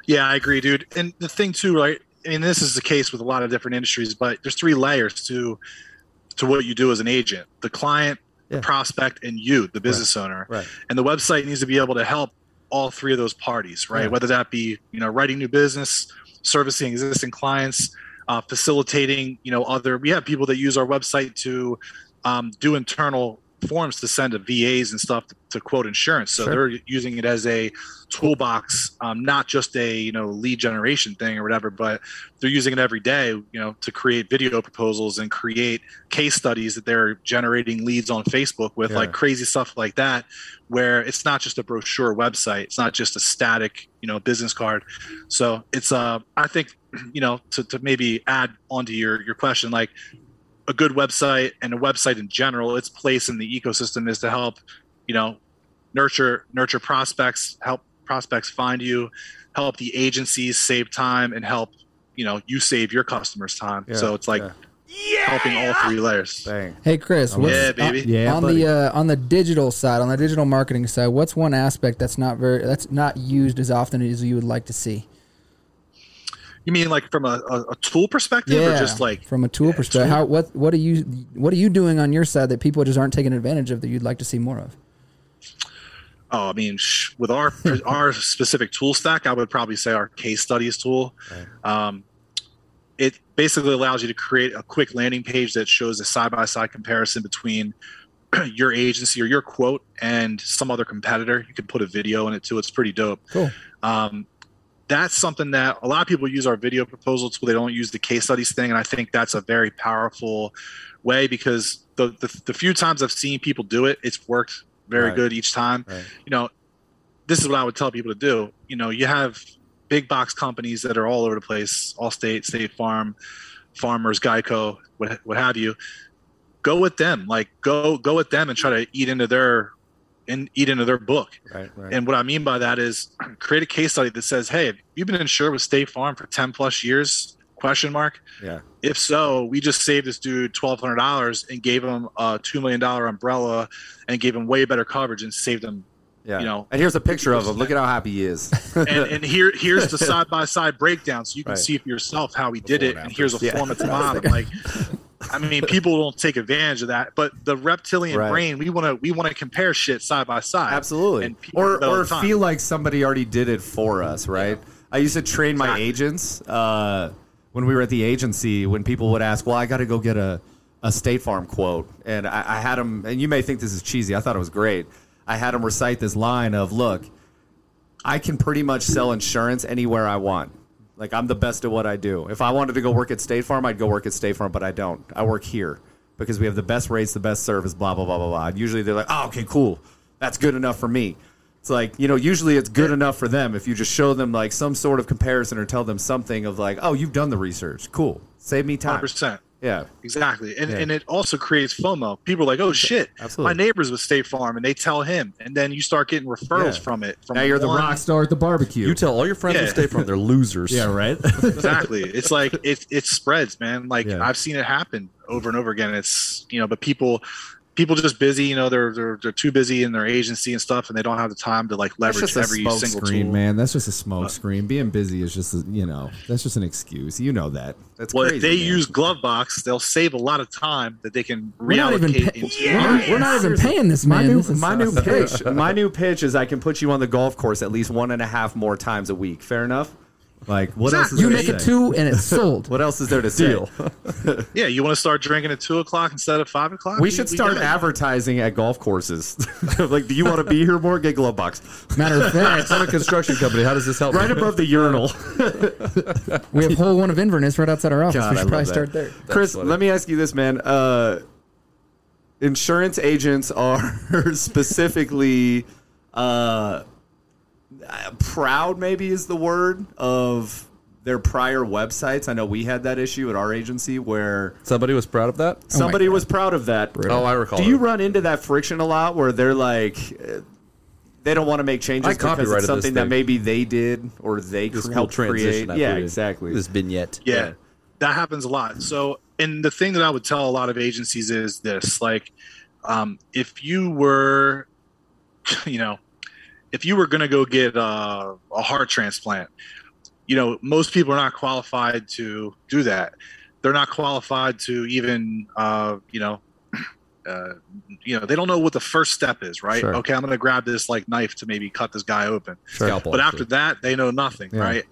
Yeah, I agree, dude. And the thing too, right? I mean, this is the case with a lot of different industries, but there's three layers to to what you do as an agent: the client, Yeah. the prospect, and you, the business owner. Right. And the website needs to be able to help all three of those parties, right? Yeah. Whether that be you know writing new business, servicing existing clients, uh, facilitating you know other. We have people that use our website to um, do internal forms to send to VAs and stuff to, to quote insurance. So Sure. they're using it as a toolbox, um, not just a you know lead generation thing or whatever, but they're using it every day, you know, to create video proposals and create case studies that they're generating leads on Facebook with, Yeah. like crazy stuff like that, where it's not just a brochure website, it's not just a static, you know, business card. So it's uh, I think, you know, to, to maybe add onto your your question, like a good website and a website in general, its place in the ecosystem is to help, you know, nurture nurture prospects, help prospects find you, help the agencies save time, and help you know you save your customers time. Yeah, so it's like yeah. helping all three layers. Bang. Hey Chris, what's, Yeah, baby. on- Yeah, on buddy. the uh, on the digital side, on the digital marketing side, what's one aspect that's not very that's not used as often as you would like to see? You mean like from a, a, a tool perspective, Yeah, or just like from a tool perspective, how what what are you what are you doing on your side that people just aren't taking advantage of that you'd like to see more of? Oh, I mean, sh- with our our specific tool stack, I would probably say our case studies tool. Um, it basically allows you to create a quick landing page that shows a side by side comparison between your agency or your quote and some other competitor. You can put a video in it too. It's pretty dope. Cool. Um, that's something that a lot of people use our video proposal tool. They don't use the case studies thing, and I think that's a very powerful way because the the, the few times I've seen people do it, it's worked very Right. good each time. Right. You know, this is what I would tell people to do. You know, you have big box companies that are all over the place, Allstate, State Farm, Farmers, Geico, what what have you. Go with them. Like go go with them and try to eat into their and eat into their book. Right. Right. And what I mean by that is create a case study that says, "Hey, you've been insured with State Farm for 10 plus years?" Question mark. yeah. If so, we just saved this dude twelve hundred dollars and gave him a two million dollar umbrella and gave him way better coverage and saved him. Yeah. You know- and here's a picture of him. Look at how happy he is. And, and here here's the side by side breakdown, so you can Right. see for yourself how he did it. and And here's a Yeah. form at the bottom. Like, I mean, people don't take advantage of that, but the reptilian Right. brain, we want to we want to compare shit side by side. Absolutely. And Or do that all or feel like somebody already did it for us, right? I used to train my Exactly. agents uh, when we were at the agency. When people would ask, "Well, I got to go get a a State Farm quote," and I, I had them. And you may think this is cheesy. I thought it was great. I had them recite this line of, "Look, I can pretty much sell insurance anywhere I want." Like I'm the best at what I do. If I wanted to go work at State Farm, I'd go work at State Farm, but I don't. I work here because we have the best rates, the best service, blah blah blah blah blah. Usually they're like, "Oh, okay, cool. That's good enough for me." It's like, you know, usually it's good enough for them if you just show them like some sort of comparison or tell them something of like, "Oh, you've done the research. Cool. Save me time." hundred percent. Yeah. Exactly. And Yeah. and it also creates FOMO. People are like, oh shit, Absolutely. my neighbor's with State Farm and they tell him. And then you start getting referrals Yeah. from it. From Now you're the rock star at the barbecue. You tell all your friends Yeah. to State Farm they're losers. yeah, right. Exactly. It's like it it spreads, man. Like Yeah. I've seen it happen over and over again. It's you know, but people people just busy, you know, they're they're they're too busy in their agency and stuff and they don't have the time to like leverage That's just a every smoke single screen, tool. man. That's just a smoke screen. Being busy is just, a, you know, that's just an excuse. You know that. That's Well, crazy. if they man. use Glovebox, they'll save a lot of time that they can We're not even reallocate pay- into we're, we're not even paying this my man. new, This my new pitch, my new pitch is I can put you on the golf course at least one and a half more times a week. Fair enough. Like, what else is you there make to it say? two and it's sold. What else is there to say? Deal. Yeah, you want to start drinking at two o'clock instead of five o'clock? We should start got advertising at golf courses. like, do you want to be here more? Get Glovebox Matter of fact, I'm a construction company. How does this help? right me? above the urinal. we have whole one of Inverness right outside our office. God, we I should probably that. start there. Chris, funny. let me ask you this, man. Uh, insurance agents are specifically uh, proud, maybe is the word, of their prior websites. I know we had that issue at our agency where Somebody was proud of that. somebody God. was proud of that. Oh, I recall. Do you it. run into that friction a lot where they're like, uh, they don't want to make changes I because it's something that maybe they did or they This cr- cool helped transition. create? Yeah, put exactly. This vignette. yeah, Yeah. that happens a lot so and the thing that i would tell a lot of agencies is this like um, if you were you know if you were going to go get uh, a heart transplant you know most people are not qualified to do that they're not qualified to even uh, you know uh, you know they don't know what the first step is right Sure. okay i'm going to grab this like knife to maybe cut this guy open Scalpel. but after that they know nothing Yeah. right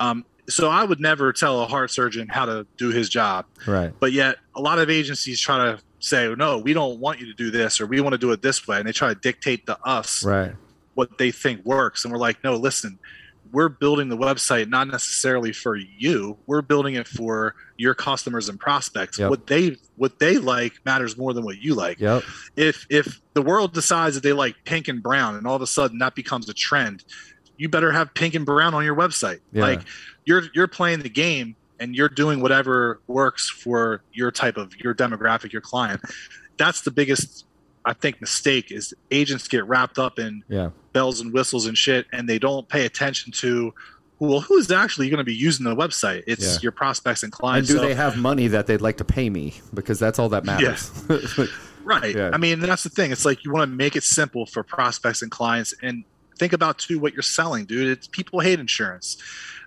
um, so i would never tell a heart surgeon how to do his job Right. but yet a lot of agencies try to say no we don't want you to do this or we want to do it this way and they try to dictate to us Right. What they think works and we're like no listen we're building the website not necessarily for you we're building it for your customers and prospects Yep. what they what they like matters more than what you like Yep. if if the world decides that they like pink and brown and all of a sudden that becomes a trend you better have pink and brown on your website Yeah. like you're you're playing the game and you're doing whatever works for your type of your demographic your client that's the biggest i think mistake is agents get wrapped up in Yeah. bells and whistles and shit and they don't pay attention to well who's actually going to be using the website it's Yeah. your prospects and clients. And do So- they have money that they'd like to pay me? Because that's all that matters. Right. Yeah. I mean, that's the thing. It's like you want to make it simple for prospects and clients and think about too what you're selling, dude. It's people hate insurance.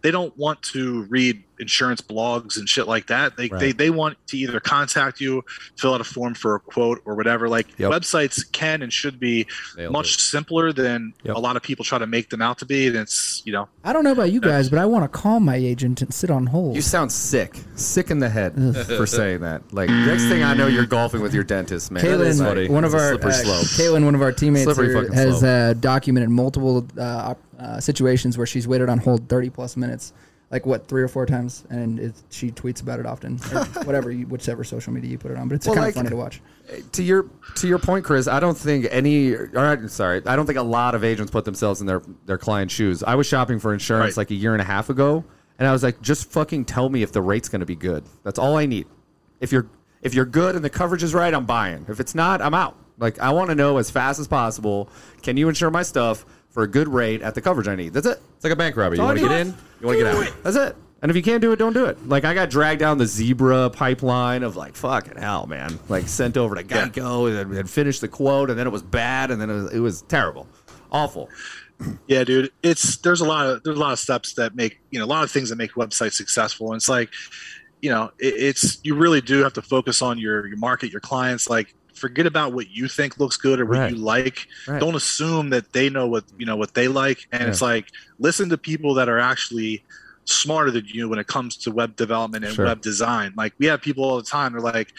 They don't want to read insurance blogs and shit like that. They Right. they they want to either contact you, fill out a form for a quote or whatever. Like Yep. websites can and should be Nailed much it. simpler than Yep. a lot of people try to make them out to be. And it's you know I don't know about you guys, but I want to call my agent and sit on hold. You sound sick, sick in the head for saying that. Like next thing I know, you're golfing with your dentist, man. That is Kaylin, one of our slippery uh, slope. Kaylin, one of our teammates here, has uh, documented multiple uh, uh, situations where she's waited on hold thirty plus minutes, like what three or four times, and it, she tweets about it often, or whatever, you, whichever social media you put it on. But it's Well, kind like- of funny to watch. to your to your point, Chris, I don't think any. All right, uh, sorry, I don't think a lot of agents put themselves in their their client's shoes. I was shopping for insurance Right. like a year and a half ago, and I was like, just fucking tell me if the rate's going to be good. That's all I need. If you're if you're good and the coverage is right, I'm buying. If it's not, I'm out. Like I want to know as fast as possible. Can you insure my stuff for a good rate at the coverage I need? That's it. It's like a bank robbery. You want to get in, you want to get out. That's it. And if you can't do it, don't do it. Like I got dragged down the zebra pipeline of like fucking hell, man. Like sent over to Geico and then finished the quote, and then it was bad, and then it was, it was terrible, awful. Yeah, dude. It's there's a lot of there's a lot of steps that make you know a lot of things that make websites successful. And it's like, you know, it, it's you really do have to focus on your your market, your clients. Like, forget about what you think looks good or what Right. you like. Right. Don't assume that they know what you know what they like. And it's like listen to people that are actually smarter than you when it comes to web development and Sure. web design. Like we have people all the time. They're like,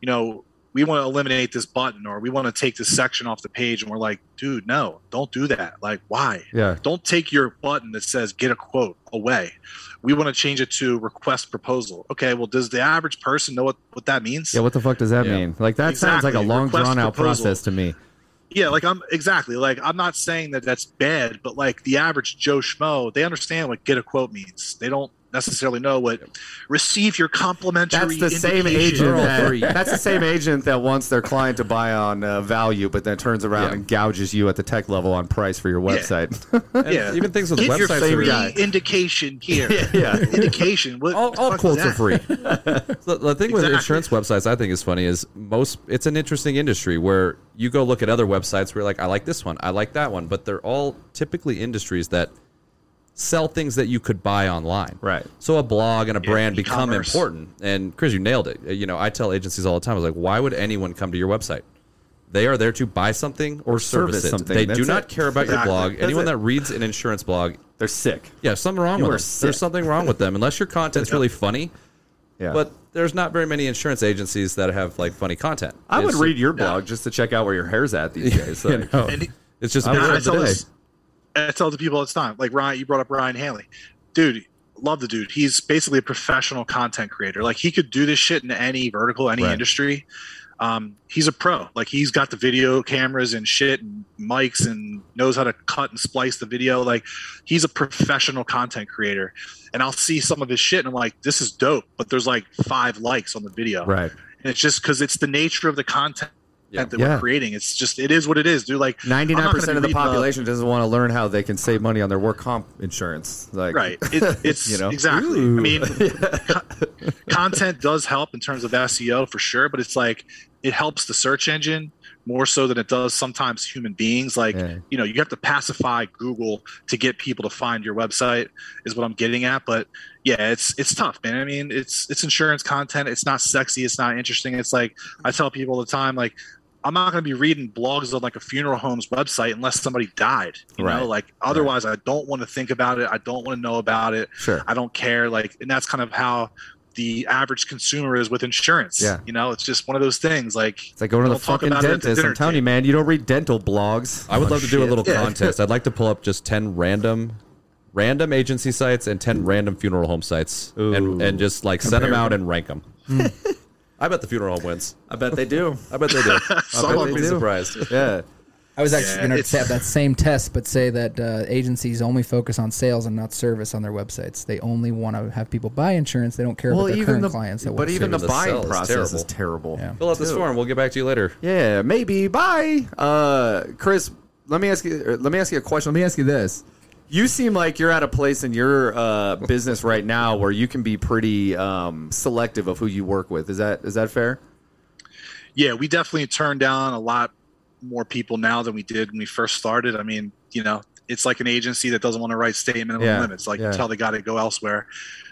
you know, we want to eliminate this button or we want to take this section off the page and we're like dude no don't do that like why Yeah. don't take your button that says get a quote away we want to change it to request proposal okay well does the average person know what, what that means Yeah. What the fuck does that Yeah. mean? Like that sounds like a long Request drawn out proposal. process to me. Yeah, like I'm exactly like I'm not saying that that's bad, but like the average Joe schmo, they understand what get a quote means. They don't necessarily know what receive your complimentary. That's the same agent. That, that's the same agent that wants their client to buy on uh, value, but then turns around Yeah. and gouges you at the tech level on price for your website. And Yeah. even things with Get your free Are, indication here. yeah. Indication. What all, all quotes are free. the, the thing with insurance websites, I think, is funny is most. It's an interesting industry where you go look at other websites where you're like, I like this one, I like that one, but they're all typically industries that sell things that you could buy online. Right. So a blog and a Yeah, brand become e-commerce. important. And Chris, you nailed it. You know, I tell agencies all the time, I was like, why would anyone come to your website? They are there to buy something or, service, service it. something. They do not it. care about your blog. That's Anyone it. that reads an insurance blog, They're sick. yeah, something wrong You with them. sick. There's something wrong with them unless your content's really funny. Yeah. But there's not very many insurance agencies that have like funny content. I would read your blog just to check out where your hair's at these days. you know, And it's just a And picture I of tell this, I tell the people all the time. Like Ryan, you brought up Ryan Hanley, dude. Love the dude. He's basically a professional content creator. Like he could do this shit in any vertical, any Right. industry. Um, he's a pro. Like he's got the video cameras and shit and mics and knows how to cut and splice the video. Like he's a professional content creator. And I'll see some of his shit and I'm like, this is dope. But there's like five likes on the video. right. And it's just because it's the nature of the content Yeah. that Yeah. we're creating. It's just it is what it is, dude. Like ninety nine percent of the reading a- population doesn't want to learn how they can save money on their work comp insurance. Like, right it, it's You know? exactly Ooh. i mean co- content does help in terms of seo for sure but it's like it helps the search engine more so than it does sometimes human beings like Yeah. you know you have to pacify google to get people to find your website is what i'm getting at but yeah it's it's tough man i mean it's it's insurance content it's not sexy it's not interesting it's like i tell people all the time like I'm not going to be reading blogs on like a funeral home's website unless somebody died. You Right. know, like otherwise, I don't want to think about it. I don't want to know about it. Sure. I don't care. Like, and that's kind of how the average consumer is with insurance. Yeah. You know, it's just one of those things. Like, It's like going to the fucking about it at the dentist. I'm telling you, man, you don't read dental blogs. I would Oh, love to do a little Yeah. contest. I'd like to pull up just ten random, random agency sites and ten random funeral home sites, Ooh. and just like send them out and rank them. Hmm. I bet the funeral home wins. I bet they do. I bet they do. I Some bet of they'd be do. surprised. yeah. I was actually Yeah, going to it's- have that same test, but say that uh, agencies only focus on sales and not service on their websites. They only want to have people buy insurance. They don't care about their current clients. That but want even the service. The buying sell is process is terrible. terrible. Yeah. Fill out this form. We'll get back to you later. Yeah, maybe. Bye, uh, Chris. Let me ask you. er, Let me ask you a question. Let me ask you this. You seem like you're at a place in your uh, business right now where you can be pretty um, selective of who you work with. Is that is that fair? yeah, we definitely turn down a lot more people now than we did when we first started. I mean, you know, it's like an agency that doesn't want to write state minimum Yeah, limits. Like yeah. you tell they got to go elsewhere.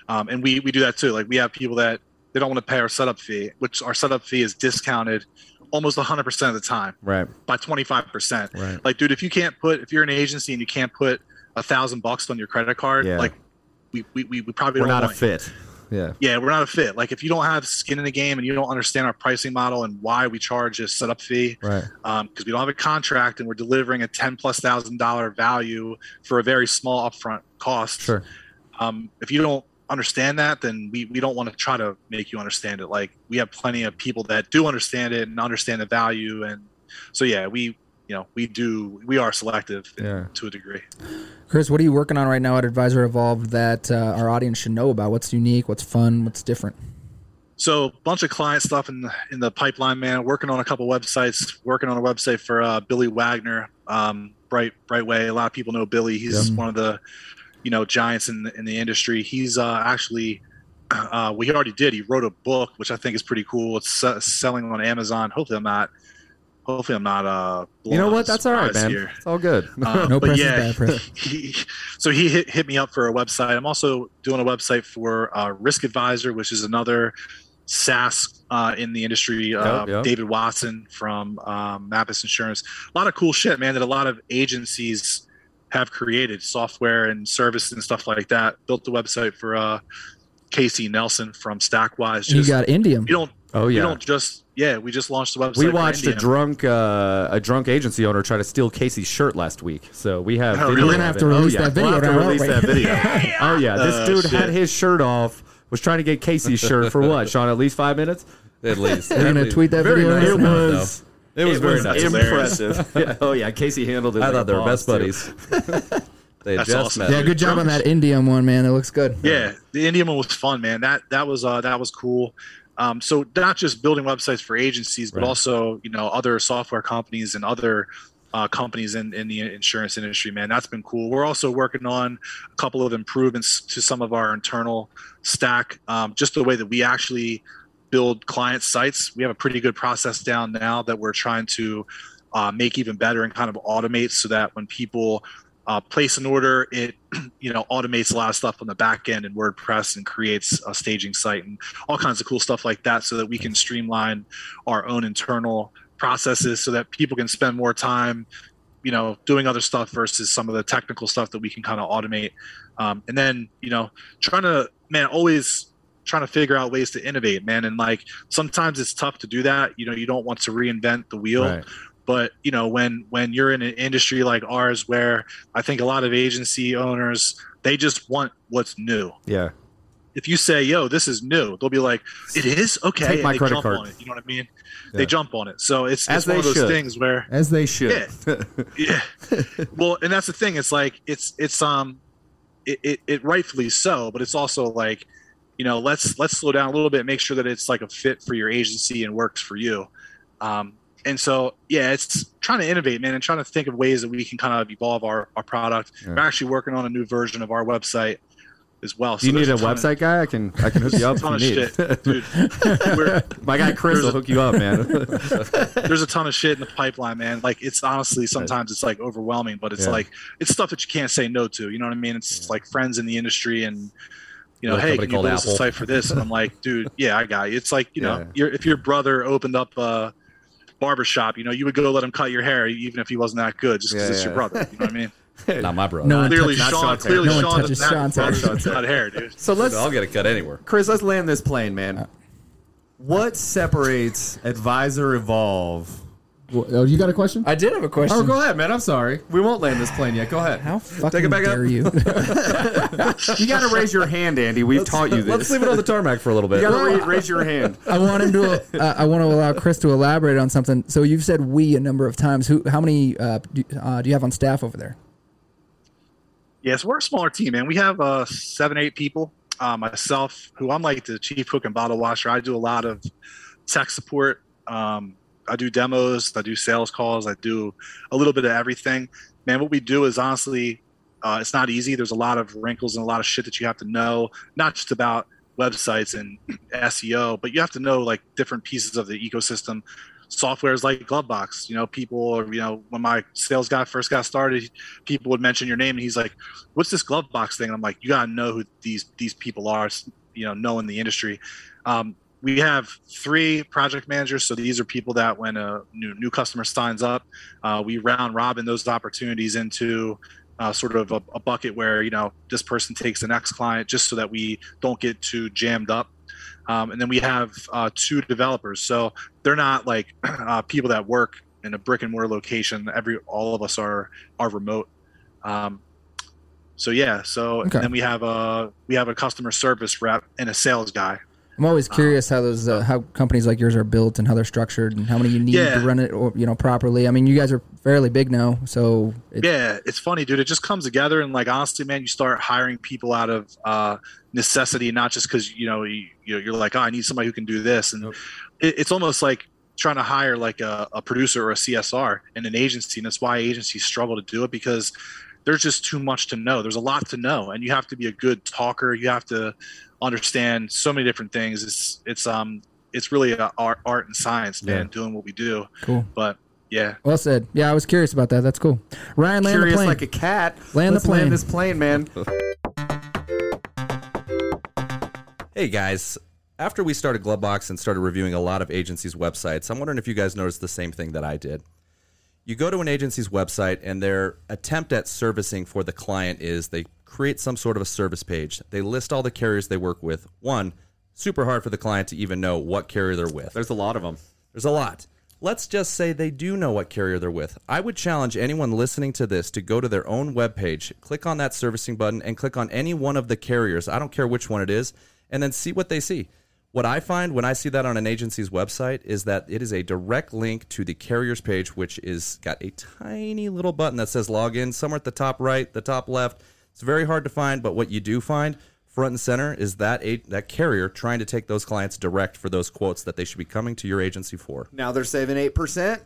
Um, and we we do that too. Like we have people that they don't want to pay our setup fee, which our setup fee is discounted almost 100% of the time Right. by 25%. Right. Like, dude, if you can't put, if you're an agency and you can't put a thousand bucks on your credit card, Yeah. like we, we, we, we probably We're don't not a fit. Yeah. Yeah, we're not a fit. Like if you don't have skin in the game and you don't understand our pricing model and why we charge a setup fee, Right. because we don't have a contract and we're delivering a ten plus thousand dollar value for a very small upfront cost. Sure. Um, if you don't understand that, then we, we don't want to try to make you understand it. Like we have plenty of people that do understand it and understand the value, and so yeah, we you know we do we are selective Yeah. to a degree. Chris, what are you working on right now at Advisor Evolved that uh, our audience should know about? What's unique? What's fun? What's different? So, a bunch of client stuff in the, in the pipeline, man. Working on a couple websites. Working on a website for uh, Billy Wagner, um, Bright Brightway. A lot of people know Billy. He's one of the, you know, giants in the, in the industry. He's uh, actually, uh, well, he already did. He wrote a book, which I think is pretty cool. It's uh, selling on Amazon. Hopefully, I'm not. Hopefully, I'm not. Uh, You know what? That's all right, man. here. It's all good. Uh, No press is yeah, bad press. he, so he hit, hit me up for a website. I'm also doing a website for uh, Risk Advisor, which is another SaaS uh, in the industry. Uh, Yep, yep. David Watson from um, Mappus Insurance. A lot of cool shit, man. That a lot of agencies have created software and service and stuff like that. Built the website for uh, Casey Nelson from Stackwise. you got Indium. you don't. Oh yeah You don't just. Yeah, we just launched the website. We watched a drunk uh, a drunk agency owner try to steal Casey's shirt last week. So we have Oh, video really? We're gonna have to release oh, yeah. that video We'll have to now, aren't release that video. oh yeah, this Oh, dude shit. had his shirt off. Was trying to get Casey's shirt for what, Sean? At least five minutes. At least. You're gonna tweet that Very video. nice. right It now? was. It was very nice. impressive. yeah. Oh yeah, Casey handled it. I like thought they were best too. buddies. they That's just awesome. met. Yeah, good job on that Indium one, man. It looks good. Yeah, the Indium one was fun, man. That that was uh, that was cool. Um, so not just building websites for agencies, but Right. also you know other software companies and other uh, companies in, in the insurance industry. Man, that's been cool. We're also working on a couple of improvements to some of our internal stack, um, just the way that we actually build client sites. We have a pretty good process down now that we're trying to uh, make even better and kind of automate so that when people uh, place an order, it you know automates a lot of stuff on the back end in WordPress and creates a staging site and all kinds of cool stuff like that, so that we can streamline our own internal processes, so that people can spend more time, you know, doing other stuff versus some of the technical stuff that we can kind of automate. Um, and then you know, trying to man always trying to figure out ways to innovate, man. And like sometimes it's tough to do that. You know, you don't want to reinvent the wheel Right. But you know when when you're in an industry like ours where i think a lot of agency owners they just want what's new Yeah. if you say yo this is new they'll be like it is okay Take and my they credit jump card. on it you know what i mean Yeah. they jump on it so it's, As it's one of those should. things where As they should. Yeah. yeah well and that's the thing it's like it's it's um it, it, it rightfully so but it's also like you know let's let's slow down a little bit make sure that it's like a fit for your agency and works for you um and so yeah it's trying to innovate man and trying to think of ways that we can kind of evolve our, our product Yeah. we're actually working on a new version of our website as well Do you need a there's ton of- website guy? I can I can hook you up ton of shit dude My guy Chris will a- hook you up, man. there's a ton of shit in the pipeline, man. Like it's honestly sometimes it's like overwhelming, but it's Yeah. like it's stuff that you can't say no to. You know what I mean? It's like friends in the industry and you know, hey, can you build a site for this? And I'm like, dude, yeah, I got you. It's like you know, Yeah. your if your brother opened up a barbershop, you know, you would go let him cut your hair even if he wasn't that good, just because Yeah, it's yeah. your brother. You know what I mean? Not my brother. No one clearly, touches- Sean. Sean's hair. Clearly, No Sean touches doesn't have Sean's hair. brothers hair, dude. so let's I'll get a cut anywhere. Chris, let's land this plane, man. What separates Advisor Evolve? Oh, you got a question? I did have a question. Oh, go ahead, man. I'm sorry. We won't land this plane yet. Go ahead. How fucking it back up. dare you? You got to raise your hand, Andy. We've taught you this. Let's leave it on the tarmac for a little You bit. got to ra- raise your hand. I want him to. Uh, I want to allow Chris to elaborate on something. So you've said we a number of times. Who? How many uh, do, uh, do you have on staff over there? Yes, we're a smaller team, man. We have uh, seven, eight people. Uh, myself, who I'm like the chief cook and bottle washer. I do a lot of tech support. Um, I do demos. I do sales calls. I do a little bit of everything. Man, what we do is honestly, uh, it's not easy. There's a lot of wrinkles and a lot of shit that you have to know, not just about websites and SEO, but you have to know like different pieces of the ecosystem. softwares like Glovebox. You know, people, are, you know, when my sales guy first got started, people would mention your name, and he's like, "What's this Glovebox thing?" And I'm like, "You gotta know who these these people are. You know, knowing the industry." Um, we have three project managers, so these are people that when a new new customer signs up, uh, we round robin those opportunities into uh, sort of a, a bucket where you know this person takes the next client, just so that we don't get too jammed up. Um, and then we have uh, two developers, so they're not like uh, people that work in a brick and mortar location. Every all of us are are remote. Um, so yeah, so Okay. and then we have a we have a customer service rep and a sales guy. I'm always curious how those uh, how companies like yours are built and how they're structured and how many you need Yeah. to run it or you know properly. I mean, you guys are fairly big now, so it, yeah it's funny dude. It just comes together and like honestly man you start hiring people out of uh necessity not just because you know you, you're like oh i need somebody who can do this. And it, it's almost like trying to hire like a, a producer or a csr in an agency and that's why agencies struggle to do it because there's just too much to know. There's a lot to know and you have to be a good talker. You have to understand so many different things it's it's um it's really a art, art and science man doing what we do cool. but yeah Well said. Yeah, I was curious about that. That's cool. Ryan, land the plane. like a cat. Land the Let's plane. Land this plane, man. Hey guys, after we started Glovebox and started reviewing a lot of agencies' websites, I'm wondering if you guys noticed the same thing that I did. You go to an agency's website, and their attempt at servicing for the client is they create some sort of a service page. They list all the carriers they work with. One, super hard for the client to even know what carrier they're with. There's a lot of them. There's a lot. Let's just say they do know what carrier they're with. I would challenge anyone listening to this to go to their own webpage, click on that servicing button, and click on any one of the carriers. I don't care which one it is, and then see what they see. What I find when I see that on an agency's website is that it is a direct link to the carrier's page, which is got a tiny little button that says login somewhere at the top right, the top left. It's very hard to find, but what you do find front and center is that a- that carrier trying to take those clients direct for those quotes that they should be coming to your agency for. Now they're saving eight percent.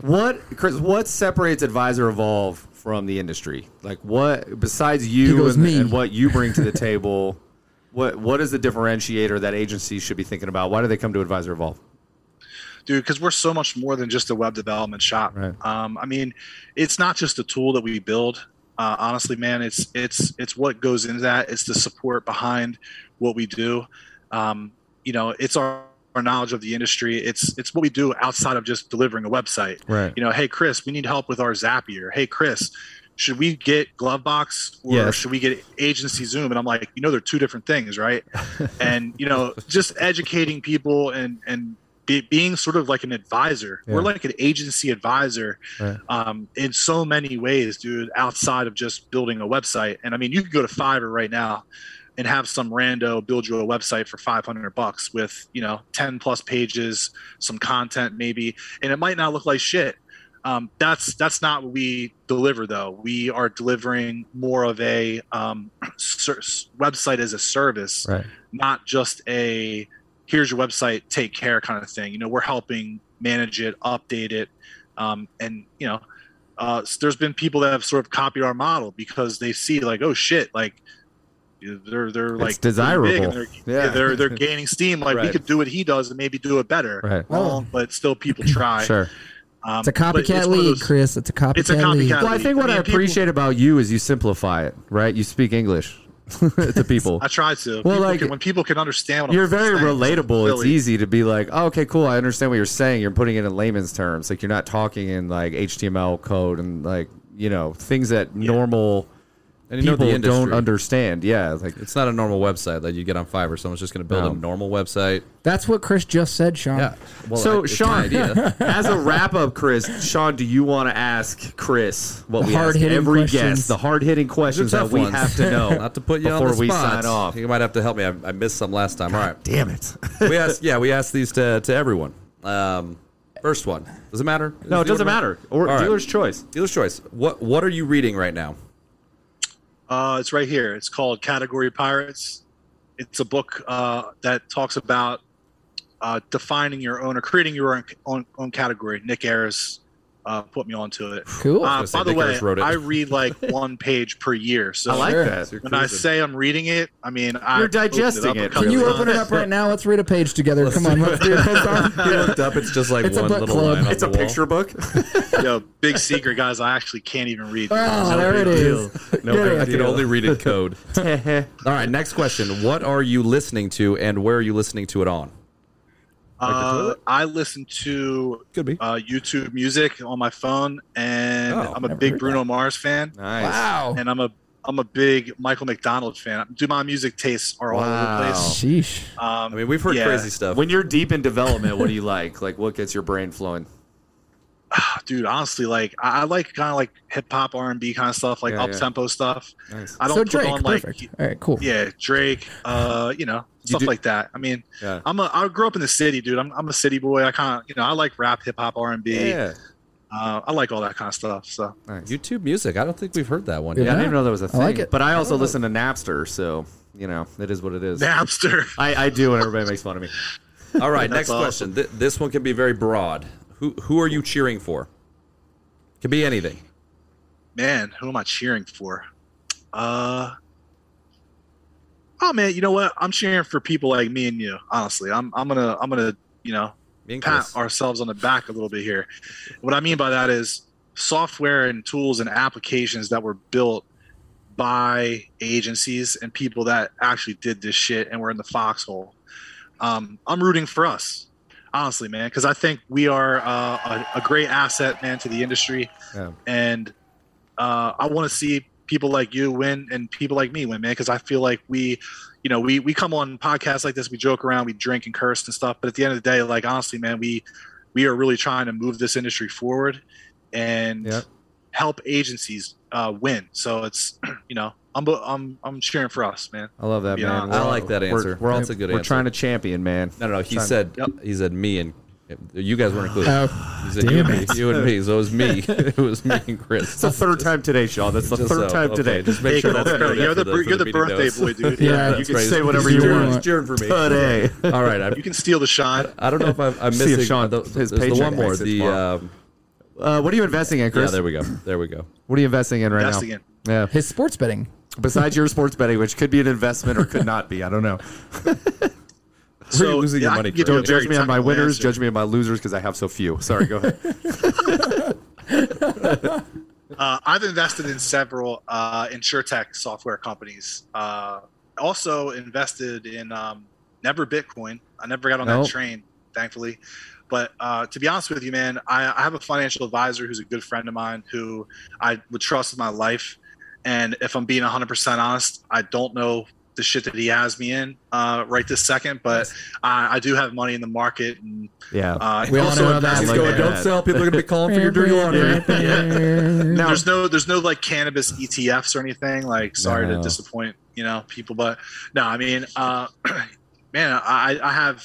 What, Chris? What separates Advisor Evolve from the industry? Like, what besides you goes, and, "Me." and what you bring to the table? What what is the differentiator that agencies should be thinking about? Why do they come to Advisor Evolve? dude because we're so much more than just a web development shop Right. um, i mean it's not just a tool that we build uh, honestly man it's it's it's what goes into that it's the support behind what we do um, you know it's our, our knowledge of the industry it's it's what we do outside of just delivering a website. Right. you know hey chris we need help with our zapier. Hey chris should we get glovebox or Yes. should we get agency zoom? And i'm like you know they're two different things right? And you know just educating people and and be, being sort of like an advisor. We're like an agency advisor Right. um, in so many ways dude outside of just building a website. And i mean you can go to fiverr right now and have some rando build you a website for 500 bucks with you know 10 plus pages some content maybe and it might not look like shit. Um, that's that's not what we deliver though. We are delivering more of a um, ser- website as a service Right. not just a here's your website take care kind of thing. You know we're helping manage it update it um, and you know uh, there's been people that have sort of copied our model because they see like oh shit like they're they're like pretty desirable. big and they're, Yeah. yeah. they're they're gaining steam like we could do what he does and maybe do it better Right. Well, but still people try Sure. um, It's a but copycat one of league, those- Chris. It's a copycat, It's a league. copycat. Well, I think what I I, mean, people- appreciate about you is you simplify it. Right. You speak English to people. I try to. Well, People like, can, when people can understand what You're I'm very saying, relatable. It's really- easy to be like, oh, okay, cool. I understand what you're saying. You're putting it in layman's terms. Like you're not talking in like HTML code and like you know things that normal And you know people the don't understand. Yeah, like It's not a normal website that you get on Fiverr. Someone's just going to build No. a normal website. That's what Chris just said, Sean. Yeah. Well, so, I- Sean, idea. as a wrap up, Chris, Sean, do you want to ask Chris what we ask every questions. guest? The hard hitting questions that we ones. have to know Not to put you before on the we spot. sign off. You might have to help me. I, I missed some last time. All right. Damn it! we asked. Yeah, we asked these to, to everyone. Um, first one. Does it matter? no, it doesn't matter. Or All right. dealer's choice. Dealer's choice. What What are you reading right now? Uh, it's right here. It's called Category Pirates. It's a book uh, that talks about uh, defining your own or creating your own, own, own category. Nick Ayers uh, put me onto it. Cool. Uh, by the way, wrote it. I read like one page per year. So I like Sure. that. When I say I'm reading it, I mean I You're opened it digesting it. Can you open it up right now? Let's read a page together. Come on, let's do this. He looked up. It's just like It's one book little club. line on It's the a wall. picture book. Yo, big secret, guys. I actually can't even read. Oh, there it is. No, Get I, it. I can only read it code. All right, next question. What are you listening to, and where are you listening to it on? Uh, I listen to Could be. uh, YouTube music on my phone, and Oh, I'm a big heard Bruno Mars fan, Nice. Wow. and I'm a I'm a big Michael McDonald fan. Do my music tastes are all Wow. over the place. Sheesh. Um, I mean, we've heard yeah. crazy stuff. When you're deep in development, what do you like? Like, what gets your brain flowing? dude, honestly, like I, I like kind of like hip hop, R and B kind of stuff, like Yeah, up yeah. tempo stuff. Nice. I don't So put Drake, on like perfect. All right, cool. yeah, Drake, uh, you know, stuff like that. I mean, Yeah. I'm a I grew up in the city, dude. I'm I'm a city boy. I kind of you know I like rap, hip hop, R and B. Yeah. Uh, I like all that kind of stuff. So Nice. YouTube music. I don't think we've heard that one Yeah. yet. I didn't even know that was a thing. like it. But I also listen to Napster, so you know it is what it is. Napster. I, I do, and everybody makes fun of me. All right, next awesome. question. Th- this one can be very broad. Who who are you cheering for? Could be anything. man, who am I cheering for? Uh oh man, you know what? I'm cheering for people like me and you. Honestly, I'm I'm gonna I'm gonna you know pat ourselves on the back a little bit here. What I mean by that is software and tools and applications that were built by agencies and people that actually did this shit and were in the foxhole. Um, I'm rooting for us, honestly, man, because I think we are uh, a, a great asset, man, to the industry, Yeah. and uh, I want to see people like you win and people like me win, man, because I feel like we, you know, we we come on podcasts like this, we joke around, we drink and curse and stuff, but at the end of the day, like honestly, man, we we are really trying to move this industry forward and Yep. help agencies uh, win. So it's you know, I'm I'm I'm cheering for us, man. I love that, Yeah, man. I like that we're- answer. We're, all, That's a good We're answer. trying to champion, man. No, no, no. He Trying- said Yep. he said me and you guys weren't included. Oh, he said you and, damn me, it. you and me. So it was me. it was me and Chris. It's the third time today, Sean. That's the Just third so, time okay, today. Just make Hey, sure Cole, that's noted you're for the, you're the meeting birthday notes. boy, dude. Yeah, you can right. say whatever you Cheering- want. Cheering for me. today. All right, I'm, You can steal the shine. I don't know if I'm, I'm See if missing Sean- the, his there's the one more. The um, Uh, what are you investing in, yeah, Chris? there we go. There we go. what are you investing in right Investing now? in. Yeah. his sports betting. Besides your sports betting, which could be an investment or could not be. I don't know. Where are you losing your money, can give Craig? you Don't judge me on my winners. answer. Judge me on my losers because I have so few. Sorry, go ahead. Uh, I've invested in several uh, insurtech software companies. Uh, also invested in um, never Bitcoin. I never got on Nope. that train, thankfully. But uh, to be honest with you, man, I, I have a financial advisor who's a good friend of mine who I would trust with my life. And if I'm being 100% honest, I don't know the shit that he has me in uh, right this second, but I, I do have money in the market. And Yeah. uh, We all also know how that invested going, in- "Don't Don't sell. People are going to be calling for your dirty laundry. now, there's no there's no like cannabis ETFs or anything. Like, sorry No. to disappoint you know people, but no, I mean, uh, man, I I have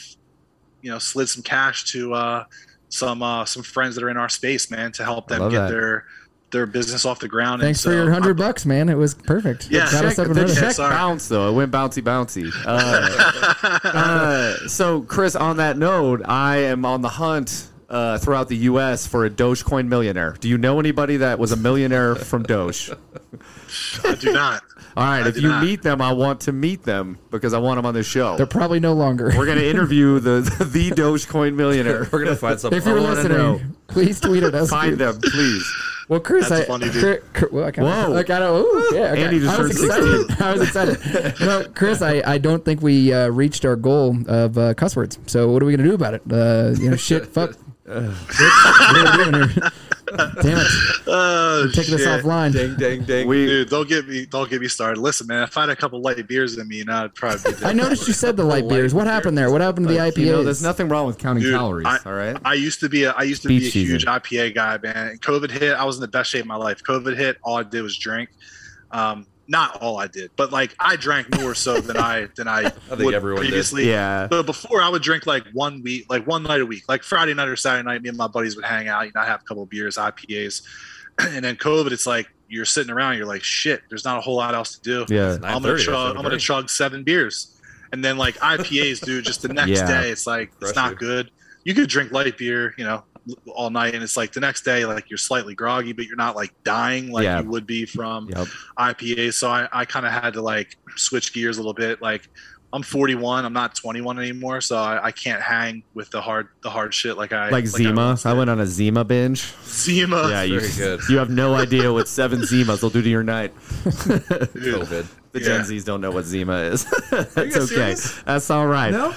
you know slid some cash to uh, some uh, some friends that are in our space, man, to help them get that. their their business off the ground. Thanks and for your hundred bucks, man. It was perfect. Yeah, Got us check, up the check Sorry. bounced though. It went bouncy, bouncy. Uh, uh, so, Chris, on that note, I am on the hunt uh, throughout the U.S. for a Dogecoin millionaire. Do you know anybody that was a millionaire from Doge? I do not. All right, I if you not. meet them, I want to meet them because I want them on the show. They're probably no longer. We're going to interview the the Dogecoin millionaire. We're going to find some. if you're I wanna listening, know. please tweet at us. Find them, please. Well, Chris, That's I, funny, dude. Chris, Chris- well, I kinda, Whoa. I kinda, ooh, yeah, okay. Andy just I was turned excited. I was excited. no, Chris, I, I don't think we uh, reached our goal of uh, cuss words. So what are we gonna do about it? Uh, you know, shit, fuck. Shit, what are we doing here? Damn it! Oh, Taking this offline. Ding, ding, ding. We Dude, don't get me don't get me started. Listen, man, if I had a couple light beers in me, you know, I'd probably be I noticed you said the light beers. What happened there? What happened to the IPAs? You know, there's nothing wrong with counting Dude, calories. I- all right. I used to be a I used to Beach be a season. huge IPA guy, man. COVID hit, I was in the best shape of my life. COVID hit, all I did was drink. Um, not all I did, but like I drank more so than I than I, think would everyone did. previously. Yeah. But before I would drink like one week, like one night a week, like Friday night or Saturday night. Me and my buddies would hang out. You know, I have a couple of beers, IPAs, and then COVID. It's like you're sitting around. You're like, shit. There's not a whole lot else to do. Yeah. I'm gonna chug. I'm gonna chug seven beers, and then like IPAs, dude. Just the next Yeah. day, it's like Crush it's not you. good. You could drink light beer, you know, all night, and it's like the next day, like you're slightly groggy, but you're not like dying like Yeah. you would be from Yep. IPA. So I, I kind of had to like switch gears a little bit. Like I'm 41, I'm not 21 anymore, so I, I can't hang with the hard the hard shit like I Like I Zima. once I went on a Zima binge. Zima. Yeah, you, Very good. you have no idea what seven Zimas will do to your night. COVID. The Yeah. Gen Zs don't know what Zima is. That's okay. serious? That's all right. No,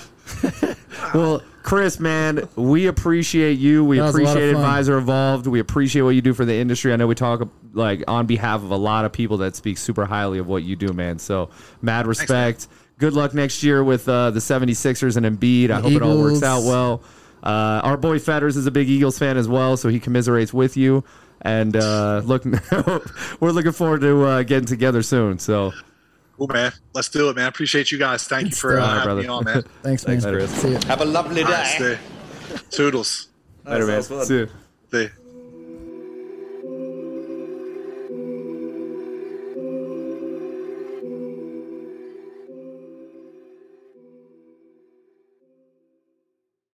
Well, Chris, man, we appreciate you. We That was a lot of appreciate fun. Advisor Evolved. We appreciate what you do for the industry. I know we talk like on behalf of a lot of people that speak super highly of what you do, man. So, mad respect. Good luck next year with uh, the 76ers and Embiid. I hope it all works Eagles. out well. Uh, our boy Fetters is a big Eagles fan as well, so he commiserates with you. And uh, look, we're looking forward to uh, getting together soon. So, Cool, man. Let's do it, man. Appreciate you guys. Thank you for uh, having brother. me on, man. thanks, man. Thanks, Chris. See ya. Have a lovely day. stay. Toodles. later, man. sounds fun. See you. Stay.